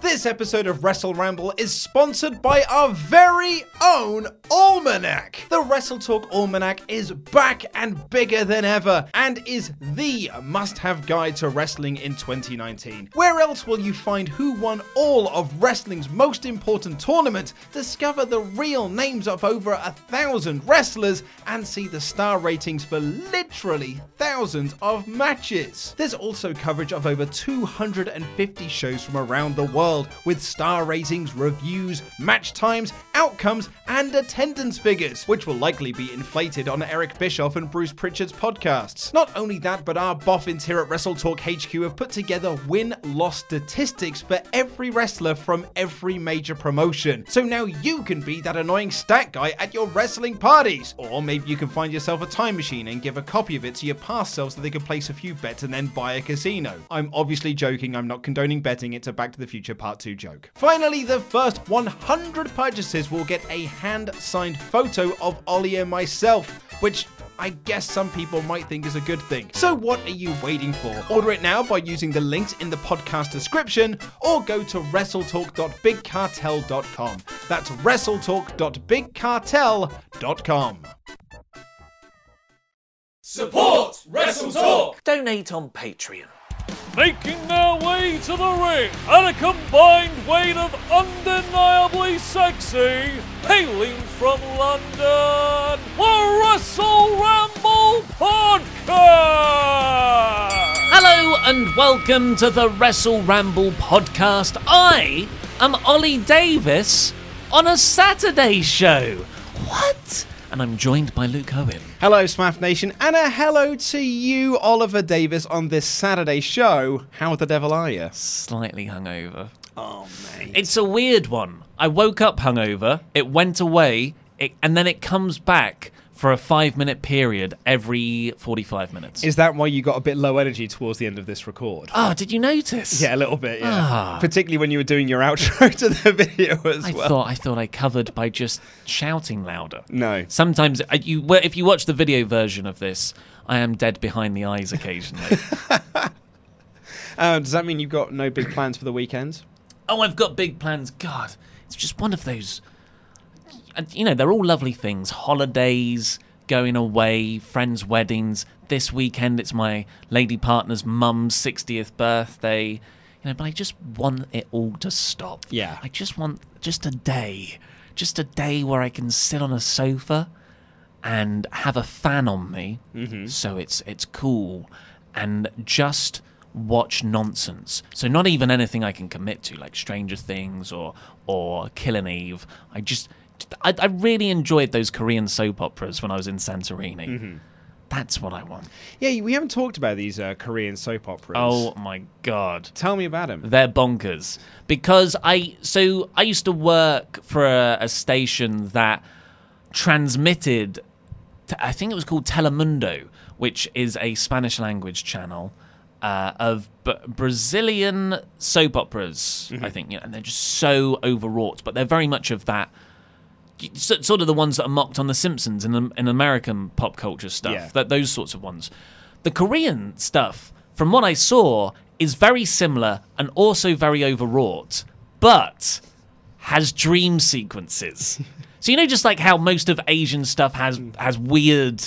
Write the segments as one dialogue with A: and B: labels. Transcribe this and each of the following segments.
A: This episode of Wrestle Ramble is sponsored by our very own Almanac. The Wrestle Talk Almanac is back and bigger than ever and is the must have guide to wrestling in 2019. Where else will you find who won all of wrestling's most important tournaments, discover the real names of over a thousand wrestlers, and see the star ratings for literally thousands of matches? There's also coverage of over 250 shows from around the world with star ratings, reviews, match times, outcomes, and attendance figures, which will likely be inflated on Eric Bischoff and Bruce Pritchard's podcasts. Not only that, but our boffins here at Wrestle Talk HQ have put together win loss statistics for every wrestler from every major promotion. So now you can be that annoying stat guy at your wrestling parties. Or maybe you can find yourself a time machine and give a copy of it to your past self so they can place a few bets and then buy a casino. I'm obviously joking, I'm not condoning betting, it's a Back to the Future Part 2 joke. Finally, the first 100 purchases will get a hand signed photo of Ollie and myself, which I guess some people might think is a good thing. So, what are you waiting for? Order it now by using the links in the podcast description or go to wrestletalk.bigcartel.com. That's wrestletalk.bigcartel.com.
B: Support Wrestle Talk!
C: Donate on Patreon.
D: Making their way to the ring at a combined weight of undeniably sexy, hailing from London, the Wrestle Ramble Podcast!
C: Hello and welcome to the Wrestle Ramble Podcast. I am Ollie Davis on a Saturday show. What? And I'm joined by Luke Owen.
A: Hello, Smaff Nation, and a hello to you, Oliver Davis, on this Saturday show. How the devil are you?
C: Slightly hungover.
A: Oh, mate.
C: It's a weird one. I woke up hungover, it went away, it, and then it comes back for a five minute period every 45 minutes.
A: Is that why you got a bit low energy towards the end of this record?
C: oh, did you notice?
A: Yeah, a little bit, yeah.
C: Ah.
A: Particularly when you were doing your outro to the video as
C: I
A: well.
C: thought I thought I covered by just shouting louder.
A: No.
C: Sometimes uh, you, if you watch the video version of this, I am dead behind the eyes occasionally.
A: Uh, does that mean you've got no big plans for the weekend?
C: oh, I've got big plans. God, it's just one of those. And, You know, they're all lovely things. Holidays, going away, friends' weddings. This weekend, it's my lady partner's mum's 60th birthday. You know, but I just want it all to stop.
A: Yeah.
C: I just want just a day, just a day where I can sit on a sofa and have a fan on me, mm-hmm. so it's it's cool, and just watch nonsense. So not even anything I can commit to, like Stranger Things or or Killing Eve. I just I, I really enjoyed those Korean soap operas when I was in Santorini. That's what I want.
A: Yeah, we haven't talked about these uh, Korean soap operas.
C: Oh my god.
A: Tell me about them.
C: They're bonkers because I so I used to work for a, a station that transmitted. t- I think it was called Telemundo, which is a Spanish language channel uh, of b- Brazilian soap operas. I think, you know, and they're just so overwrought, but they're very much of that. Sort of the ones that are mocked on The Simpsons and in American pop culture stuff,
A: Yeah.
C: that those sorts of ones. The Korean stuff, from what I saw, is very similar and also very overwrought, but has dream sequences. so you know, just like how most of Asian stuff has mm. has weird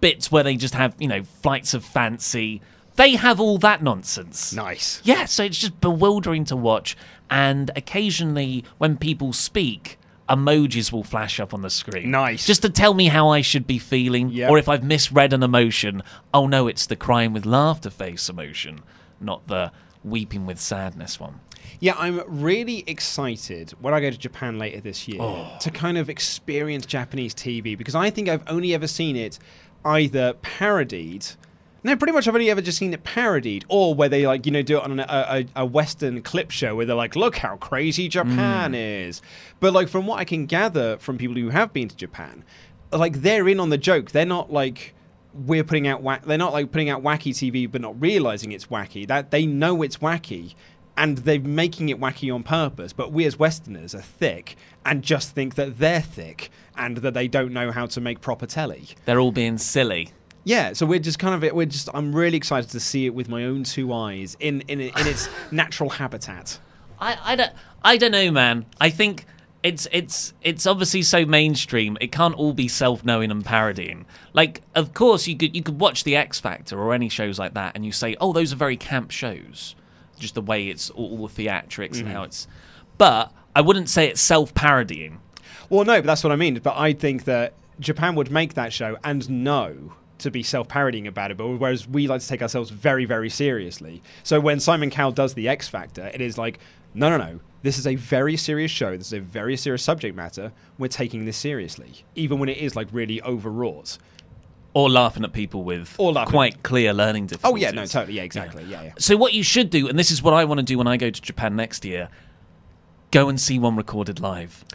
C: bits where they just have you know flights of fancy, they have all that nonsense.
A: Nice.
C: Yeah, so it's just bewildering to watch. And occasionally, when people speak, emojis will flash up on the screen.
A: Nice.
C: Just to tell me how I should be feeling,
A: Yep.
C: or if I've misread an emotion. Oh no, it's the crying with laughter face emotion, not the weeping with sadness one.
A: Yeah, I'm really excited when I go to Japan later this year oh. to kind of experience Japanese TV because I think I've only ever seen it either parodied. No, pretty much I've only ever just seen it parodied, or where they like you know do it on a, a, a Western clip show where they're like, "Look how crazy Japan mm. is." But like from what I can gather from people who have been to Japan, like they're in on the joke. They're not like we're putting out. They're not like putting out wacky TV, but not realizing it's wacky. That they know it's wacky, and they're making it wacky on purpose. But we as Westerners are thick and just think that they're thick and that they don't know how to make proper telly.
C: They're all being silly.
A: Yeah, so we're just kind of we're just I'm really excited to see it with my own two eyes in in, in its natural habitat.
C: I, I don't I don't know, man. I think it's it's it's obviously so mainstream. It can't all be self-knowing and parodying. Like, of course, you could you could watch the X Factor or any shows like that, and you say, "Oh, those are very camp shows." Just the way it's all, all the theatrics and how mm-hmm. it's. But I wouldn't say it's self-parodying.
A: Well, no, but that's what I mean. But I think that Japan would make that show and know to be self-parodying about it, but whereas we like to take ourselves very, very seriously. So when Simon Cowell does the X Factor, it is like, no, no, no. This is a very serious show. This is a very serious subject matter. We're taking this seriously, even when it is like really overwrought.
C: Or laughing at people with
A: Or laughing-
C: quite clear learning difficulties.
A: Oh yeah, no, totally, yeah, exactly, yeah, yeah.
C: So what you should do, and this is what I want to do when I go to Japan next year, go and see one recorded live.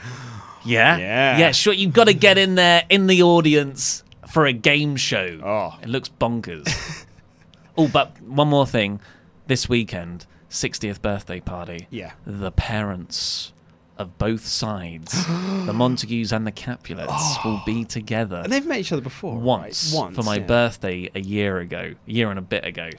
C: Yeah,
A: Yeah.
C: yeah. Sure, you've got to get in there in the audience for a game show.
A: Oh.
C: it looks bonkers. oh, but one more thing, this weekend, 60th birthday party.
A: Yeah.
C: the parents of both sides, the Montagues and the Capulets, oh. will be together
A: And they've met each other before,
C: once,
A: right? Once
C: for my
A: yeah.
C: birthday a year ago, a year and a bit ago.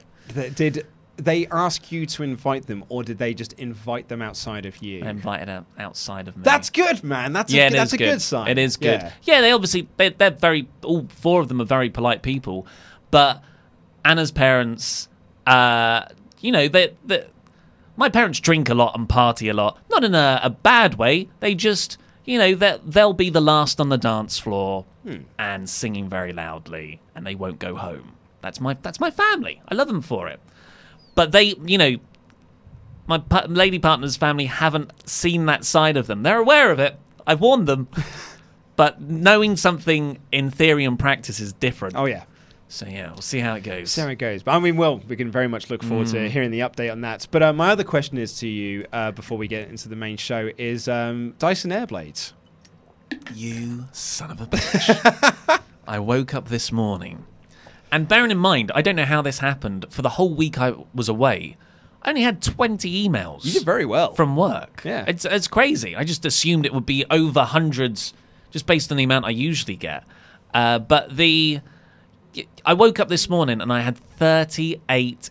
A: Did they ask you to invite them, or did they just invite them outside of you?
C: Invited out outside of me.
A: That's good, man. That's
C: yeah,
A: a, good- that's a
C: good.
A: good sign.
C: It is good.
A: Yeah.
C: Yeah, they obviously they, they're very. All four of them are very polite people, but Anna's parents, uh, you know, they, they my parents drink a lot and party a lot. Not in a, a bad way. They just, you know, they they'll be the last on the dance floor
A: Hmm.
C: and singing very loudly, and they won't go home. That's my that's my family. I love them for it. But they, you know, my pa- lady partner's family haven't seen that side of them. They're aware of it. I've warned them. but knowing something in theory and practice is different.
A: Oh yeah.
C: So yeah, we'll see how it goes.
A: See how it goes. But I mean, well, we can very much look forward
C: Mm.
A: to hearing the update on that. But uh, my other question is to you uh, before we get into the main show is um, Dyson Airblades.
C: You son of a bitch. I woke up this morning. And bearing in mind, I don't know how this happened. For the whole week I was away, I only had 20 emails.
A: You did very well.
C: From work.
A: Yeah.
C: It's, it's crazy. I just assumed it would be over hundreds just based on the amount I usually get. Uh, but the. I woke up this morning and I had 38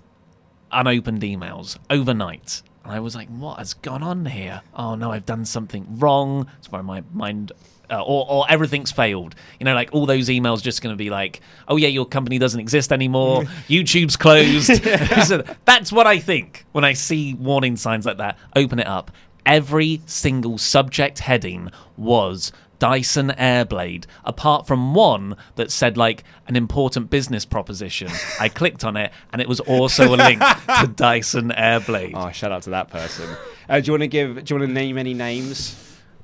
C: unopened emails overnight. And I was like, what has gone on here? Oh no, I've done something wrong. That's why my mind, uh, or, or everything's failed. You know, like all those emails just going to be like, oh yeah, your company doesn't exist anymore. YouTube's closed. So that's what I think when I see warning signs like that. Open it up. Every single subject heading was Dyson Airblade, apart from one that said like an important business proposition. I clicked on it and it was also a link to Dyson Airblade.
A: Oh, shout out to that person. Uh, do you want to give? Do you want to name any names?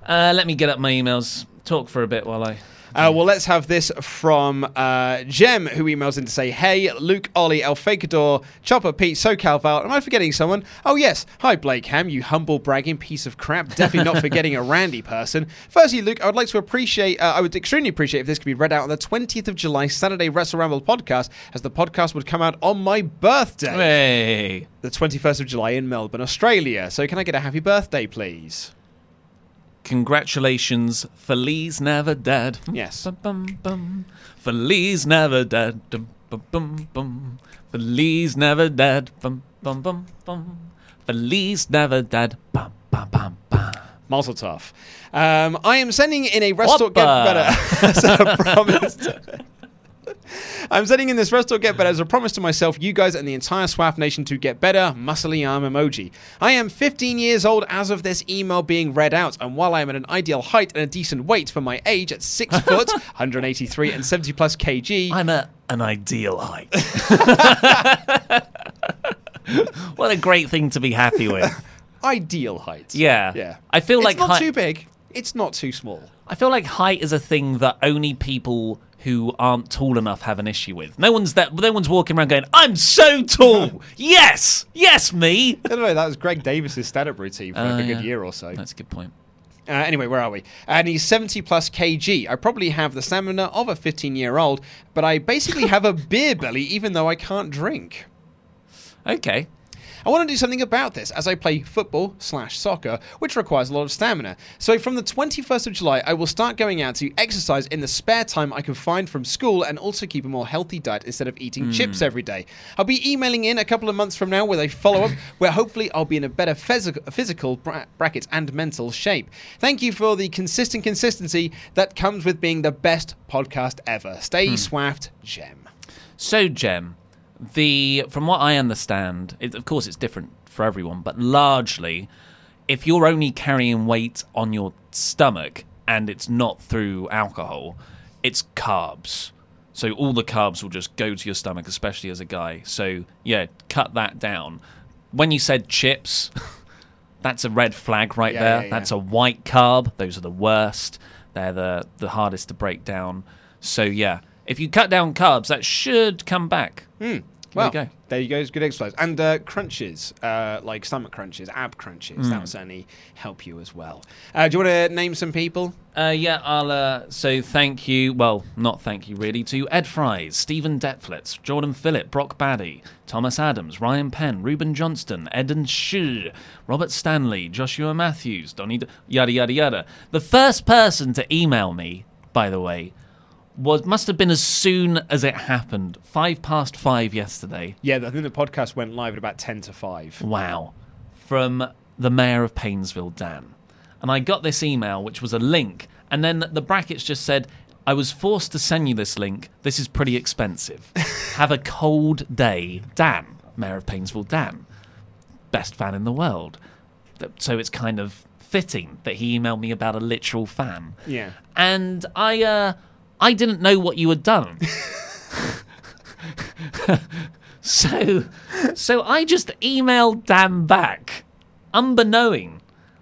C: Uh, let me get up my emails. Talk for a bit while I.
A: Uh, well, let's have this from uh, Jem, who emails in to say, Hey, Luke, Ollie, El Fakador, Chopper, Pete, SoCal Val. Am I forgetting someone? Oh, yes. Hi, Blake Ham, you humble bragging piece of crap. Definitely not forgetting a Randy person. Firstly, Luke, I would like to appreciate, uh, I would extremely appreciate if this could be read out on the 20th of July, Saturday Wrestle Ramble podcast, as the podcast would come out on my birthday,
C: Hey.
A: the 21st of July in Melbourne, Australia. So, can I get a happy birthday, please?
C: Congratulations, Feliz Navidad.
A: Yes.
C: Bum, bum, bum. Feliz Navidad. Dum, bum, bum, bum. Feliz Navidad. Bum, bum, bum, bum. Feliz Navidad. Bum, bum, bum, bum.
A: Mazel tov. Um, I am sending in a Rest Talk Get Better as I promised. I'm sending in this Wrestle Get Better as a promise to myself, you guys, and the entire SWAF nation to get better. Muscly arm emoji. I am 15 years old as of this email being read out, and while I am at an ideal height and a decent weight for my age at 6 foot, 183 and 70 plus kg,
C: I'm at an ideal height. what a great thing to be happy with.
A: ideal height.
C: Yeah.
A: Yeah.
C: I feel
A: it's
C: like It's
A: not
C: height-
A: too big. It's not too small.
C: I feel like height is a thing that only people who aren't tall enough have an issue with. No one's that. No one's walking around going, "I'm so tall." yes, yes, me.
A: Don't. That was Greg Davies's stand-up routine for like
C: Oh,
A: a good year or so.
C: That's a good point.
A: Uh, anyway, where are we? And he's 70 plus kg. I probably have the stamina of a 15 year old, but I basically have a beer belly even though I can't drink.
C: Okay.
A: I want to do something about this as I play football slash soccer, which requires a lot of stamina. So from the 21st of July, I will start going out to exercise in the spare time I can find from school and also keep a more healthy diet instead of eating hmm. chips every day. I'll be emailing in a couple of months from now with a follow up where hopefully I'll be in a better phys- physical bra- brackets and mental shape. Thank you for the consistent consistency that comes with being the best podcast ever. Stay hmm. swaffed, Gem.
C: So, Jem, the from what I understand, it, of course it's different for everyone, but largely, if you're only carrying weight on your stomach and it's not through alcohol, it's carbs. So all the carbs will just go to your stomach, especially as a guy. So yeah, cut that down. When you said chips, that's a red flag right
A: Yeah,
C: there.
A: yeah, yeah.
C: That's a white carb. Those are the worst. They're the the hardest to break down. So yeah, if you cut down carbs, that should come back. There
A: Well,
C: you go.
A: there you go. It's good exercise. And uh, crunches, uh, like stomach crunches, ab crunches,
C: Hmm.
A: that will certainly help you as well. Uh, do you want to name some people?
C: Uh, yeah, I'll uh, so thank you. Well, not thank you really to Ed Fries, Stephen Detflitz, Jordan Phillip, Brock Baddy, Thomas Adams, Ryan Penn, Ruben Johnston, Eden Sh, Robert Stanley, Joshua Matthews, Donny, D- yada yada yada. The first person to email me, by the way, was must have been as soon as it happened. Five past five yesterday.
A: Yeah, I think the podcast went live at about 10 to 5.
C: Wow. From the mayor of Painesville, Dan. And I got this email, which was a link, and then the brackets just said, I was forced to send you this link. This is pretty expensive. Have a cold day, Dan. Mayor of Painesville, Dan. Best fan in the world. So it's kind of fitting that he emailed me about a literal fan.
A: Yeah.
C: And I, uh, I didn't know what you had done. so, so I just emailed Dan back, unbeknowing.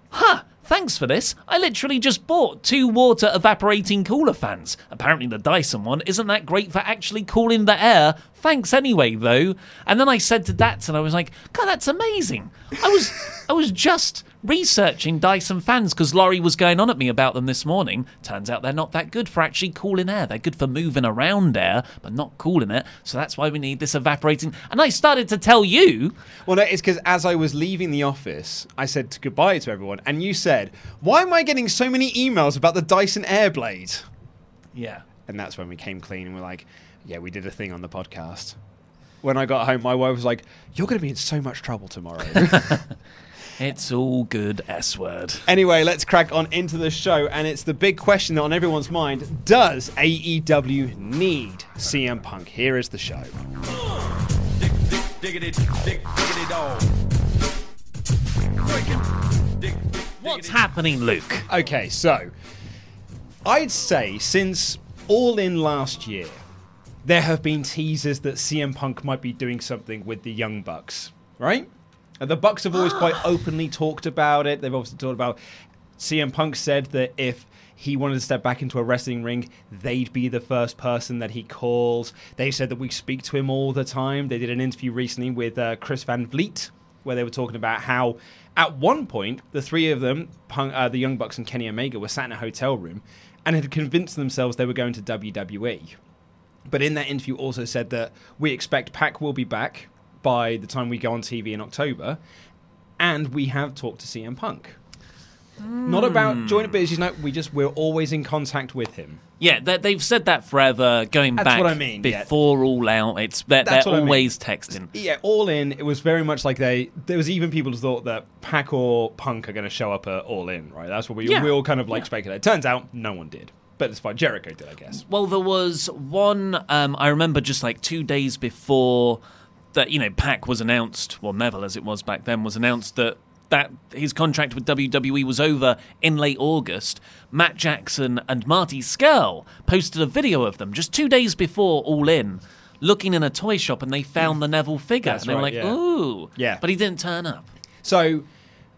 C: Huh, thanks for this. I literally just bought two water evaporating cooler fans. Apparently, the Dyson one isn't that great for actually cooling the air. Thanks anyway, though. And then I said to Datsun, I was like, God, that's amazing. I was, I was just researching Dyson fans because Laurie was going on at me about them this morning. Turns out they're not that good for actually cooling air. They're good for moving around air, but not cooling it. So that's why we need this evaporating. And I started to tell you,
A: Well, no, it's because as I was leaving the office, I said goodbye to everyone, and you said, Why am I getting so many emails about the Dyson Airblade?
C: yeah,
A: And that's when we came clean and we're like, Yeah, we did a thing on the podcast. When I got home, my wife was like, You're going to be in so much trouble tomorrow.
C: it's all good S word.
A: Anyway, let's crack on into the show, and it's the big question on everyone's mind: Does AEW need CM Punk? Here is the show.
B: Diggity, dig, diggity dog.
C: What's happening, Luke?
A: Okay, so I'd say since All In last year, there have been teasers that CM Punk might be doing something with the Young Bucks, right? And the Bucks have always quite openly talked about it. They've obviously talked about CM Punk said that if he wanted to step back into a wrestling ring, they'd be the first person that he calls. They said that we speak to him all the time. They did an interview recently with uh, Chris Van Vliet where they were talking about how at one point the three of them, Punk, uh, the Young Bucks and Kenny Omega, were sat in a hotel room and had convinced themselves they were going to WWE. But in that interview, also said that we expect Pac will be back by the time we go on TV in October, and we have talked to CM Punk. Not about joint business. No, we just we're always in contact with him.
C: Yeah, they, they've said that forever, going
A: That's
C: back
A: what I mean, yeah.
C: before All Out. It's they're, they're
A: what I mean.
C: always texting.
A: Yeah, all in. It was very much like they. There was even people who thought that Pac or Punk are going to show up at All In. Right, that's what we
C: Yeah.
A: we all kind of like speculated. Turns out, no one did. but it's fine. Jericho did, I guess.
C: Well, there was one. Um, I remember just like two days before that, you know, Pac was announced. Well, Neville, as it was back then, was announced that that his contract with WWE was over in late August. Matt Jackson and Marty Scurll posted a video of them just two days before All In, looking in a toy shop, and they found the Neville figure.
A: That's
C: and they were like,
A: yeah.
C: "Ooh,
A: Yeah.
C: but he didn't turn up."
A: So,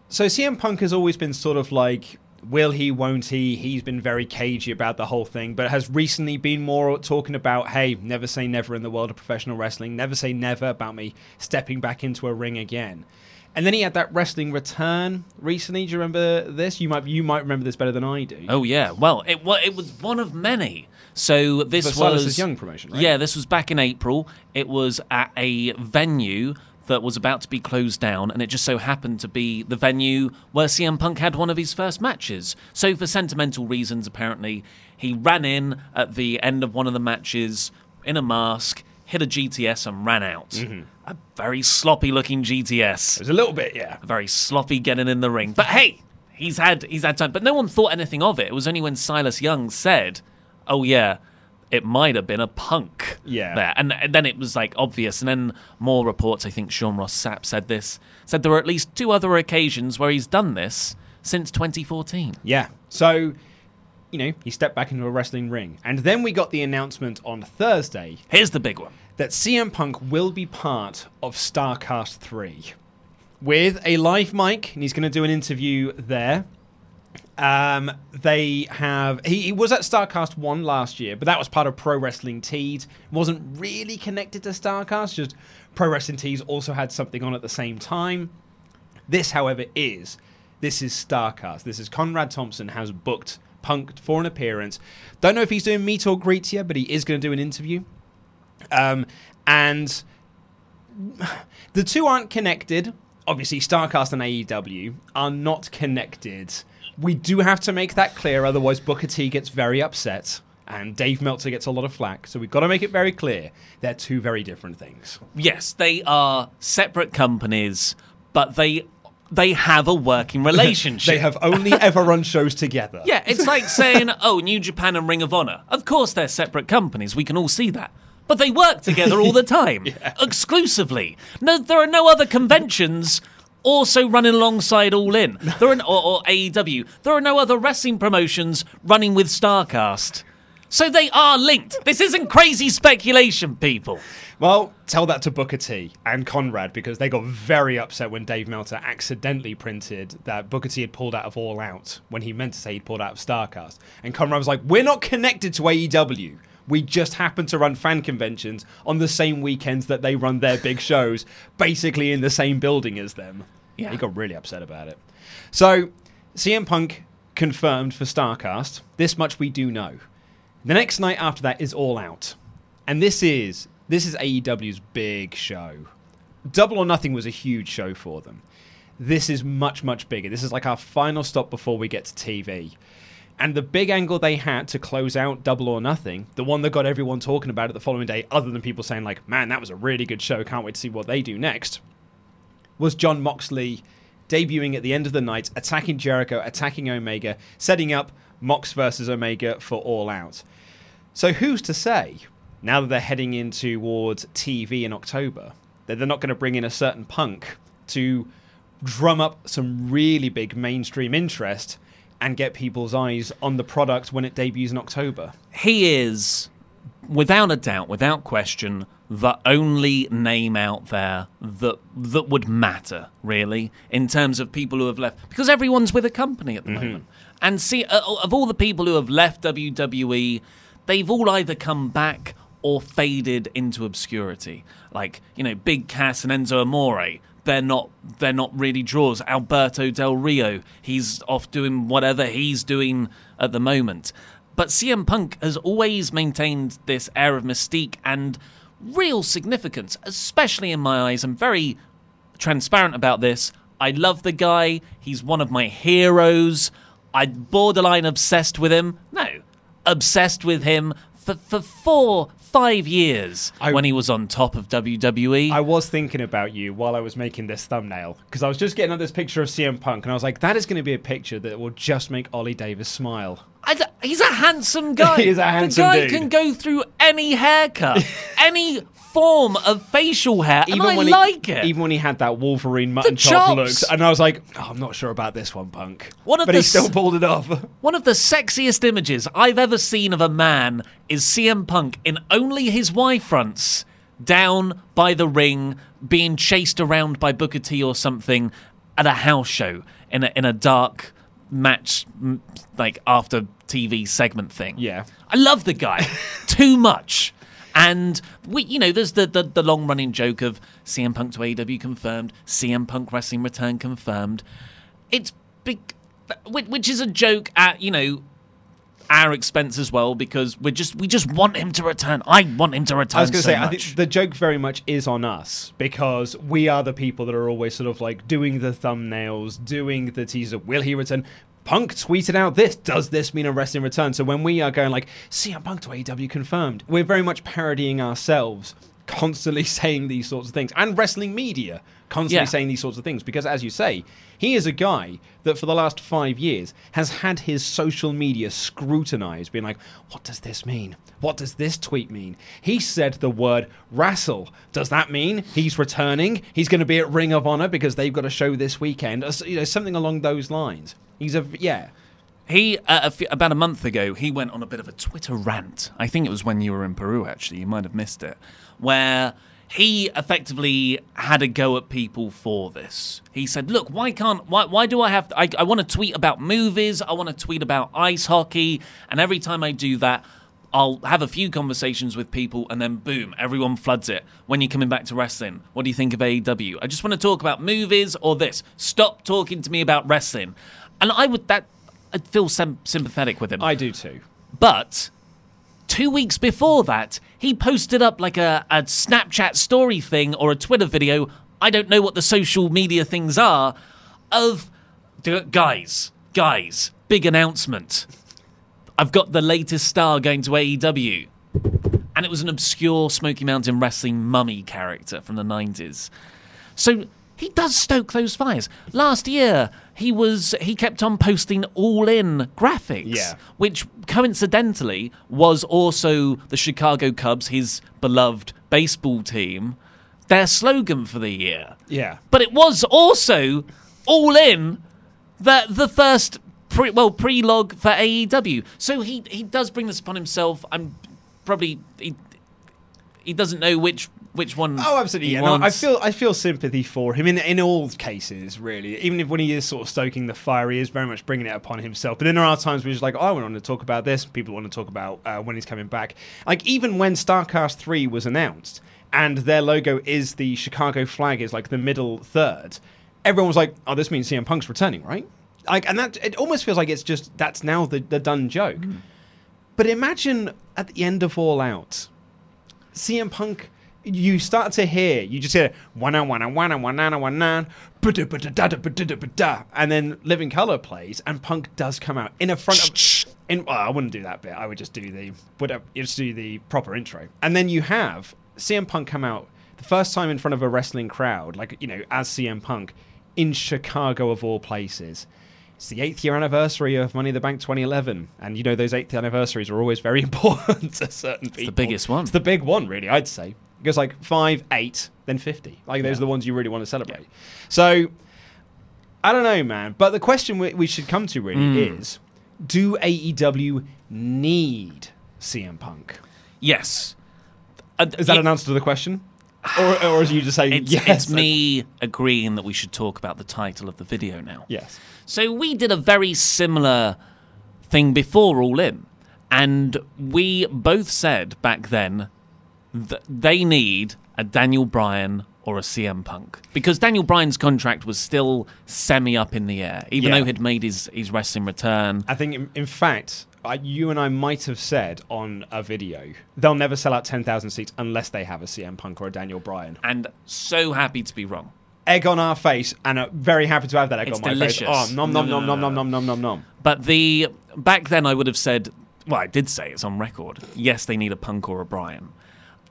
A: so CM Punk has always been sort of like, will he, won't he? He's been very cagey about the whole thing, but has recently been more talking about, hey, never say never in the world of professional wrestling. Never say never about me stepping back into a ring again. And then he had that wrestling return recently. Do you remember this? You might you might remember this better than I do.
C: Oh yeah, well it wa- it was one of many. So this
A: For
C: was
A: Silas's Young promotion, right?
C: Yeah, this was back in April. It was at a venue that was about to be closed down, and it just so happened to be the venue where CM Punk had one of his first matches. So for sentimental reasons, apparently, he ran in at the end of one of the matches in a mask, hit a GTS, and ran out.
A: Mm-hmm.
C: A very sloppy looking GTS
A: It was a little bit, yeah.
C: very sloppy getting in the ring. But hey, he's had he's had time. But no one thought anything of it. It was only when Silas Young said, "Oh yeah, it might have been a punk."
A: Yeah.
C: there, and, and then it was like obvious. And then more reports. I think Sean Ross Sapp said this. Said there were at least two other occasions where he's done this since 2014.
A: Yeah. So, you know, he stepped back into a wrestling ring. And then we got the announcement on Thursday
C: Here's the big one.
A: that CM Punk will be part of StarCast 3 with a live mic, and he's going to do an interview there. Um, they have he, he was at StarCast one last year, but that was part of Pro Wrestling Tees. wasn't really connected to StarCast. Just Pro Wrestling Tees also had something on at the same time. This, however, is this is StarCast. This is Conrad Thompson has booked Punk for an appearance. Don't know if he's doing meet or greets yet, but he is going to do an interview. Um, and the two aren't connected. Obviously, StarCast and AEW are not connected. We do have to make that clear, otherwise Booker T gets very upset and Dave Meltzer gets a lot of flack. So we've got to make it very clear they're two very different things.
C: Yes, they are separate companies, but they they have a working relationship.
A: They have only ever run shows together.
C: Yeah, it's like saying, oh, New Japan and Ring of Honor. Of course, they're separate companies. We can all see that. But they work together all the time, exclusively. No, there are no other conventions also running alongside All In. There are, or, or AEW. There are no other wrestling promotions running with StarCast. So they are linked. This isn't crazy speculation, people.
A: Well, tell that to Booker T and Conrad because they got very upset when Dave Meltzer accidentally printed that Booker T had pulled out of All Out when he meant to say he'd pulled out of StarCast. And Conrad was like, We're not connected to AEW. We just happen to run fan conventions on the same weekends that they run their big shows, basically in the same building as them.
C: Yeah.
A: He got really upset about it. So, CM Punk confirmed for StarCast. This much we do know. The next night after that is All Out. And this is this is AEW's big show. Double or Nothing was a huge show for them. This is much much bigger. This is like our final stop before we get to TV. And the big angle they had to close out Double or Nothing, the one that got everyone talking about it the following day, other than people saying like, "Man, that was a really good show. Can't wait to see what they do next." Was Jon Moxley debuting at the end of the night, attacking Jericho, attacking Omega, setting up Mox versus Omega for All Out. So who's to say, now that they're heading in towards TV in October, that they're not going to bring in a certain punk to drum up some really big mainstream interest and get people's eyes on the product when it debuts in October?
C: he is, without a doubt, without question, the only name out there that that would matter really in terms of people who have left because everyone's with a company at the moment. And see, uh, of all the people who have left WWE, they've all either come back or faded into obscurity. Like you know, Big Cass and Enzo Amore. They're not. They're not really draws. Alberto Del Rio. He's off doing whatever he's doing at the moment. But CM Punk has always maintained this air of mystique and real significance, especially in my eyes. I'm very transparent about this. I love the guy. He's one of my heroes. I'm borderline obsessed with him. No, obsessed with him for, for four, five years
A: I-
C: when he was on top of. WWE.
A: I was thinking about you while I was making this thumbnail because I was just getting up this picture of CM Punk and I was like, that is going to be a picture that will just make Ollie Davis smile.
C: I d- he's a handsome guy.
A: He is a handsome
C: The guy
A: dude.
C: can go through any haircut, any form of facial hair, and I
A: when
C: like
A: he,
C: it.
A: Even when he had that Wolverine mutton chop looks, and I was like, oh, I'm not sure about this one, Punk.
C: One of
A: but
C: the
A: he still pulled it off.
C: One of the sexiest images I've ever seen of a man is CM Punk in only his Y fronts, down by the ring, being chased around by Booker T or something at a house show in a in a dark match, like after TV segment thing.
A: Yeah.
C: I love the guy too much. And we, you know, there's the, the, the long running joke of CM Punk to AEW confirmed, CM Punk wrestling return confirmed. It's big, which, which is a joke at you know our expense as well because we just we just want him to return. I want him to return.
A: I was going to
C: so
A: say, I think the joke very much is on us because we are the people that are always sort of like doing the thumbnails, doing the teaser. Will he return? Punk tweeted out this. Does this mean a wrestling return? So when we are going like, CM Punk to AEW confirmed, we're very much parodying ourselves, constantly saying these sorts of things, and wrestling media constantly
C: Yeah.
A: saying these sorts of things because, as you say, he is a guy that for the last five years has had his social media scrutinized, being like, what does this mean? What does this tweet mean? He said the word wrestle. Does that mean he's returning? He's going to be at Ring of Honor because they've got a show this weekend? You know, something along those lines. He's a, yeah.
C: He uh, a few- about a month ago, he went on a bit of a Twitter rant. I think it was when you were in Peru. Actually, you might have missed it, where he effectively had a go at people for this. He said, "Look, why can't why why do I have? To, I I want to tweet about movies. I want to tweet about ice hockey, and every time I do that." I'll have a few conversations with people and then boom, everyone floods it. When you're coming back to wrestling, what do you think of AEW? I just want to talk about movies or this. Stop talking to me about wrestling. And I would that I'd feel sim- sympathetic with him.
A: I do too.
C: but two weeks before that, he posted up like a, a Snapchat story thing or a Twitter video. I don't know what the social media things are. Of guys, guys, big announcement. I've got the latest star going to AEW. And it was an obscure Smoky Mountain Wrestling mummy character from the 90s. So he does stoke those fires. Last year, he was he kept on posting all in graphics,
A: Yeah.
C: which coincidentally was also the Chicago Cubs, his beloved baseball team, their slogan for the year.
A: Yeah.
C: But it was also all in the the first pre, well pre-log for AEW. So he he does bring this upon himself. I'm probably he, he doesn't know which which one.
A: Oh, absolutely. Yeah, no, I feel I feel sympathy for him in in all cases, really. Even if when he is sort of stoking the fire, he is very much bringing it upon himself. But then there are times where he's like, "Oh, I want to talk about this." People want to talk about uh, when he's coming back. Like even when Starcast Three was announced, and their logo is the Chicago flag, is like the middle third. Everyone was like, "Oh, this means CM Punk's returning, right?" Like, and that it almost feels like it's just that's now the the done joke. But imagine at the end of All Out, CM Punk, you start to hear, you just hear wana wana wana wana wana, bada, and then Living Colour plays, and Punk does come out in a front of. In, well, I wouldn't do that bit. I would just do the whatever. Just do the proper intro, and then you have CM Punk come out the first time in front of a wrestling crowd, like you know, as CM Punk in Chicago of all places. It's the eighth year anniversary of Money in the Bank 2011, and you know those eighth anniversaries are always very important to certain people.
C: the biggest one.
A: It's the big one, really. I'd say it goes like five, eight, then fifty. Like those are the ones you really want to celebrate. So I don't know, man. But the question we, we should come to really
C: Hmm.
A: is: Do AEW need CM Punk?
C: yes. Uh,
A: Is that
C: it-
A: an answer to the question, or, or is you just saying
C: It's,
A: yes?
C: it's me agreeing that we should talk about the title of the video now.
A: Yes.
C: So we did a very similar thing before All In, and we both said back then that they need a Daniel Bryan or a CM Punk because Daniel Bryan's contract was still semi up in the air, even
A: Yeah.
C: though he'd made his, his wrestling return.
A: I think, in, in fact, I, you and I might have said on a video they'll never sell out 10,000 seats unless they have a CM Punk or a Daniel Bryan.
C: And so happy to be wrong.
A: Egg on our face, and uh, very happy to have that egg
C: It's
A: on my
C: delicious.
A: face. Oh, nom nom
C: No,
A: nom
C: no,
A: nom
C: no,
A: nom nom nom nom nom.
C: But the back then I would have said, well, I did say it's on record. Yes, they need a Punk or a Bryan.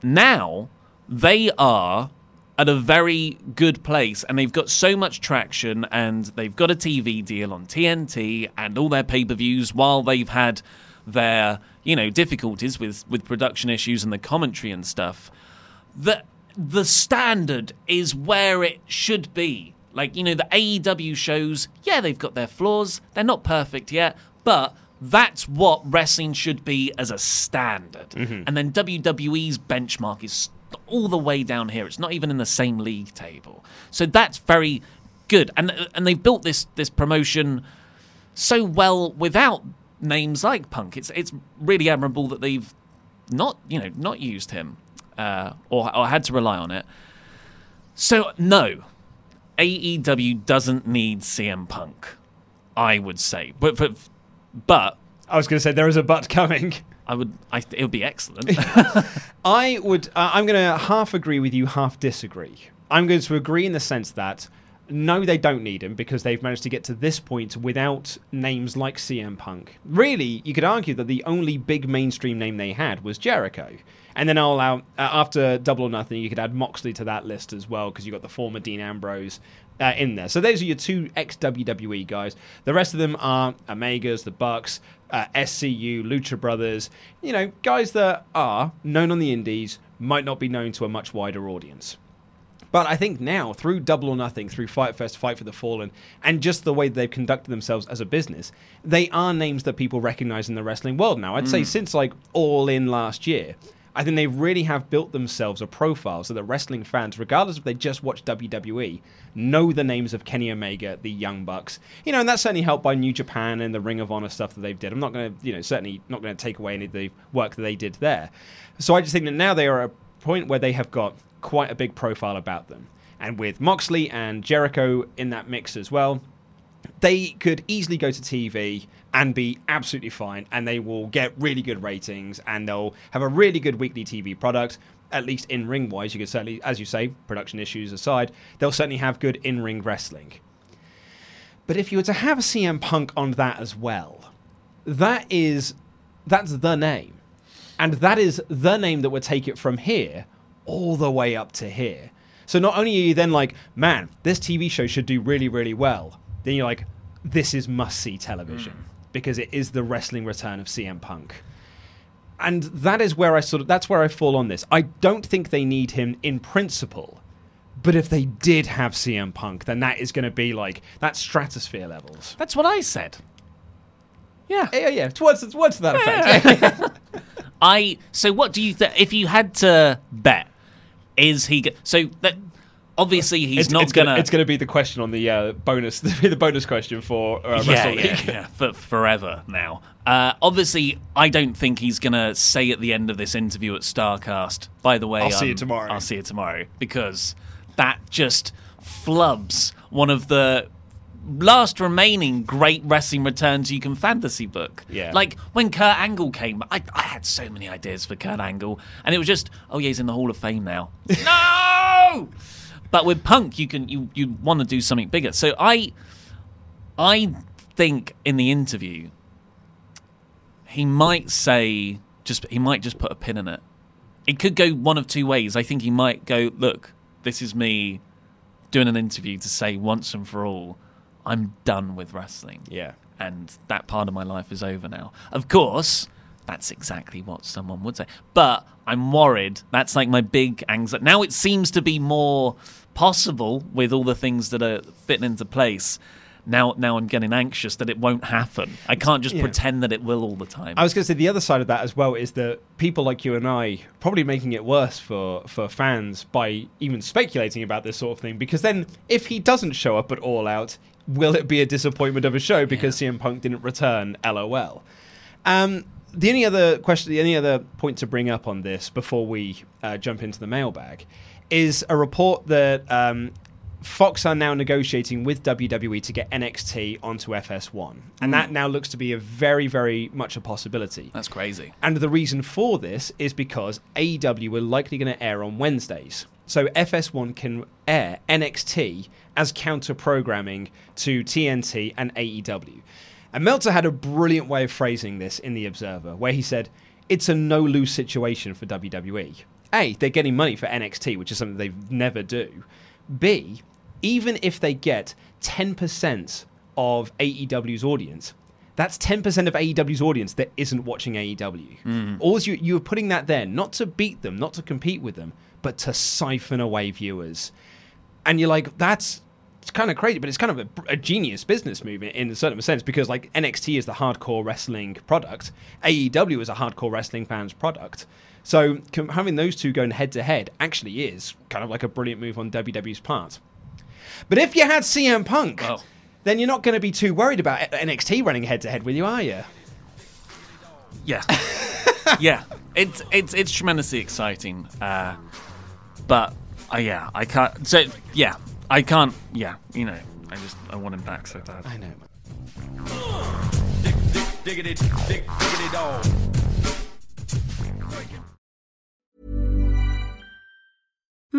C: Now they are at a very good place and they've got so much traction and they've got a TV deal on TNT and all their pay-per-views while they've had their, you know, difficulties with with production issues and the commentary and stuff. The the standard is where it should be. Like, you know, the AEW shows, yeah, they've got their flaws. They're not perfect yet, but that's what wrestling should be as a standard. And then WWE's benchmark is all the way down here. It's not even in the same league table. So that's very good. And and they've built this this promotion so well without names like Punk. It's it's really admirable that they've not you know not used him uh, or or had to rely on it. So no, AEW doesn't need CM Punk. I would say, but but but
A: I was going to say there is a but coming.
C: I would I it would be excellent.
A: I would. Uh, I'm going to half agree with you, half disagree. I'm going to agree in the sense that no, they don't need him because they've managed to get to this point without names like CM Punk. Really, you could argue that the only big mainstream name they had was Jericho. And then I'll allow, uh, after Double or Nothing, you could add Moxley to that list as well because you've got the former Dean Ambrose uh, in there. So those are your two ex WWE guys. The rest of them are Omegas, the Bucks, uh, SCU, Lucha Brothers. You know, guys that are known on the indies, might not be known to a much wider audience. But I think now, through Double or Nothing, through Fyter Fest, Fight for the Fallen, and just the way they've conducted themselves as a business, they are names that people recognize in the wrestling world now. I'd say since like All In last year, I think they really have built themselves a profile so that wrestling fans, regardless if they just watch WWE, know the names of Kenny Omega, the Young Bucks. You know, and that's certainly helped by New Japan and the Ring of Honor stuff that they've did. I'm not going to, you know, certainly not going to take away any of the work that they did there. So I just think that now they are at a point where they have got quite a big profile about them. And with Moxley and Jericho in that mix as well, they could easily go to TV and be absolutely fine, and they will get really good ratings, and they'll have a really good weekly TV product. At least in ring wise, you could certainly, as you say, production issues aside, they'll certainly have good in ring wrestling. But if you were to have a CM Punk on that as well, that is that's the name, and that is the name that would take it from here all the way up to here. So not only are you then like, man, this TV show should do really, really well, then you're like, this is must see television because it is the wrestling return of CM Punk. And that is where I sort of that's where I fall on this. I don't think they need him in principle. But if they did have CM Punk, then that is going to be like that's stratosphere levels.
C: That's what I said. Yeah.
A: Yeah, yeah. Towards, towards that effect.
C: I so what do you think if you had to bet is he go- so that obviously he's
A: it's
C: not
A: it's
C: gonna,
A: It's going to be the question on the uh, bonus. The bonus question for uh,
C: yeah, yeah, yeah, for forever now. Uh, obviously, I don't think he's gonna say at the end of this interview at Starcast. By the way,
A: I'll see you
C: um,
A: tomorrow."
C: I'll see you tomorrow because that just flubs one of the last remaining great wrestling returns you can fantasy book.
A: Yeah.
C: Like when Kurt Angle came, I, I had so many ideas for Kurt Angle, and it was just, oh yeah, he's in the Hall of Fame now. no. But with Punk, you can you you want to do something bigger. So I, I think in the interview, he might say just he might just put a pin in it. It could go one of two ways. I think he might go, look, this is me doing an interview to say once and for all, I'm done with wrestling.
A: Yeah.
C: And that part of my life is over now. Of course, that's exactly what someone would say. But I'm worried. That's like my big anxiety. Now it seems to be more possible with all the things that are fitting into place. Now, now I'm getting anxious that it won't happen. I can't just
A: Yeah.
C: pretend that it will all the time.
A: I was going to say the other side of that as well is that people like you and I probably making it worse for for fans by even speculating about this sort of thing because then if he doesn't show up at All Out, will it be a disappointment of a show because CM Punk didn't return? LOL. Um, the only other question, the only other point to bring up on this before we uh, jump into the mailbag is a report that um, Fox are now negotiating with WWE to get NXT onto FS1, and that now looks to be a very, very much a possibility.
C: That's crazy.
A: And the reason for this is because AEW are likely going to air on Wednesdays. So FS1 can air NXT as counter programming to TNT and AEW. And Meltzer had a brilliant way of phrasing this in The Observer, where he said, It's a no lose situation for WWE. A, they're getting money for NXT, which is something they never do. B, even if they get 10% of AEW's audience, that's 10% of AEW's audience that isn't watching AEW. Hmm. All you, you're putting that there, not to beat them, not to compete with them, but to siphon away viewers. And you're like, that's it's kind of crazy, but it's kind of a, a genius business move in a certain sense because like NXT is the hardcore wrestling product, AEW is a hardcore wrestling fans product. So having those two going head to head actually is kind of like a brilliant move on WWE's part. But if you had CM Punk,
C: Well.
A: then you're not going to be too worried about NXT running head to head with you, are you?
C: Yeah, yeah. It's it's it's tremendously exciting. Uh, but uh, yeah, I can't. So yeah, I can't. Yeah, you know, I just I want him back so bad.
A: I know.
B: Dig, dig, diggity, dig, diggity dog breaking.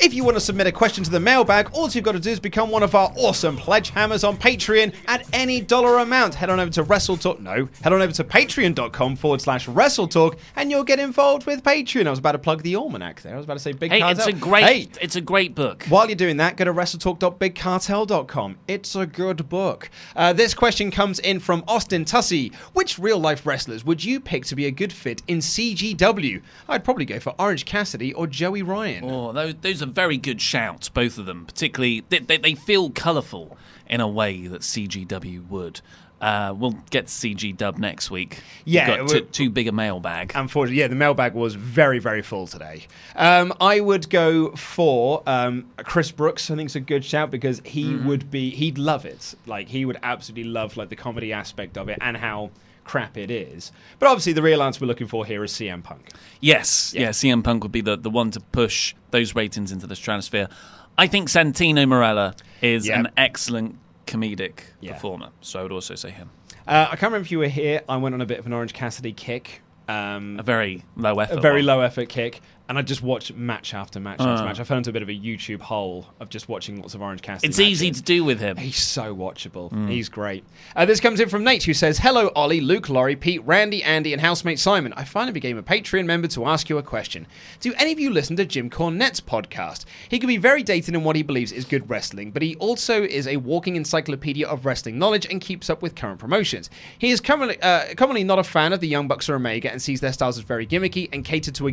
E: If you want to submit a question to the mailbag, all you've got to do is become one of our awesome pledge hammers on Patreon at any dollar amount. Head on over to WrestleTalk. No, head on over to patreon.com forward slash WrestleTalk and you'll get involved with Patreon. I was about to plug the almanac there. I was about to say Big
C: Hey,
E: Cartel.
C: it's a great
E: Hey,
C: it's a great book.
E: while you're doing that, go to WrestleTalk.BigCartel.com. It's a good book. Uh, this question comes in from Austin Tussey. Which real life wrestlers would you pick to be a good fit in CGW? I'd probably go for Orange Cassidy or Joey Ryan.
C: Oh, those, those are very good shout, both of them. Particularly, they, they, they feel colourful in a way that CGW would. Uh, we'll get CG Dub next week.
E: Yeah,
C: We've got too, too big a mailbag.
E: Unfortunately, yeah, the mailbag was very, very full today. Um, I would go for um, Chris Brooks. I think it's a good shout because he
C: Mm-hmm.
E: would be, he'd love it. Like he would absolutely love like the comedy aspect of it and how crap it is. But obviously, the real answer we're looking for here is CM Punk.
C: Yes,
E: Yeah.
C: yeah. CM Punk would be the, the one to push those ratings into the stratosphere. I think Santino Marella is
E: Yep.
C: an excellent comedic
E: Yeah.
C: performer, so I would also say him.
E: Uh, I can't remember if you were here. I went on a bit of an Orange Cassidy kick. Um,
C: A very low effort.
E: a very
C: one.
E: low effort kick.
A: And I just watch match after match after
C: Uh.
A: match. I fell into a bit of a YouTube hole of just watching lots of Orange Cassidy.
C: It's easy to do with him.
A: He's so watchable.
C: Mm.
A: He's great. Uh, this comes in from Nate, who says, "Hello, Ollie, Luke, Laurie, Pete, Randy, Andy, and housemate Simon. I finally became a Patreon member to ask you a question. Do any of you listen to Jim Cornette's podcast? He can be very dated in what he believes is good wrestling, but he also is a walking encyclopedia of wrestling knowledge and keeps up with current promotions. He is commonly, uh, commonly not a fan of the Young Bucks or Omega and sees their styles as very gimmicky and catered to a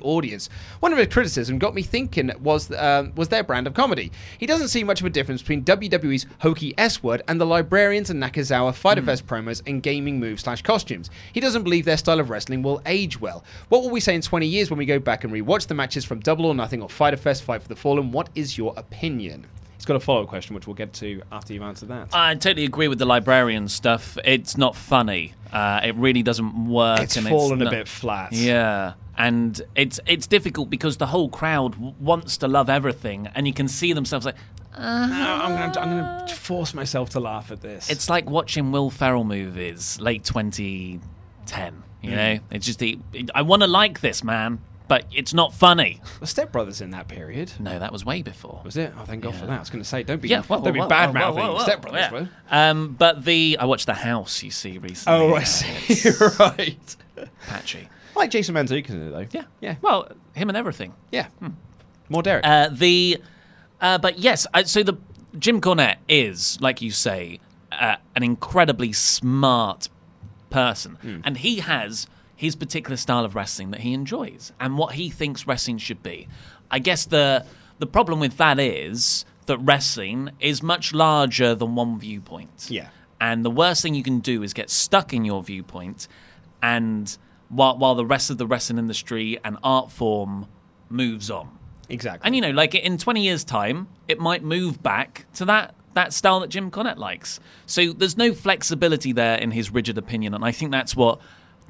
A: audience. One of his criticism got me thinking was um, was their brand of comedy. He doesn't see much of a difference between WWE's hokey S word and the Librarians and Nakazawa Fyter Fest promos and gaming moves slash costumes. He doesn't believe their style of wrestling will age well. What will we say in 20 years when we go back and rewatch the matches from Double or Nothing or Fyter Fest, Fight for the Fallen? What is your opinion? He's got a follow up question, which we'll get to after you've answered that.
C: I totally agree with the librarian stuff. It's not funny. Uh, it really doesn't work.
A: It's
C: and
A: fallen a
C: not-
A: bit flat.
C: Yeah, and it's it's difficult because the whole crowd w- wants to love everything, and you can see themselves like.
A: No, I'm gonna, I'm gonna force myself to laugh at this.
C: It's like watching Will Ferrell movies late 2010. You
A: Mm.
C: know, it's just the, I want to like this man, but it's not funny.
A: The Step Brothers in that period.
C: No, that was way before.
A: Was it? Oh, thank God for that. I was going to say, don't be,
C: Yeah, whoa,
A: don't be
C: whoa,
A: bad
C: whoa, whoa,
A: mouthing
C: whoa, whoa.
A: Step Brothers,
C: Yeah. Um, but the I watched The House. You see recently.
A: Oh, I
C: uh,
A: see.
C: it's
A: right.
C: Patchy.
A: I like Jason Mantzoukas in it though.
C: Yeah,
A: yeah.
C: Well, him and everything.
A: Yeah. More Derek.
C: Uh, the, uh, but yes, uh, so the Jim Cornette is, like you say, uh, an incredibly smart person,
A: Hmm.
C: and he has his particular style of wrestling that he enjoys and what he thinks wrestling should be. I guess the the problem with that is that wrestling is much larger than one viewpoint.
A: Yeah.
C: And the worst thing you can do is get stuck in your viewpoint, and while while the rest of the wrestling industry and art form moves on.
A: Exactly.
C: And you know, like in 20 years' time, it might move back to that that style that Jim Cornette likes. So there's no flexibility there in his rigid opinion, and I think that's what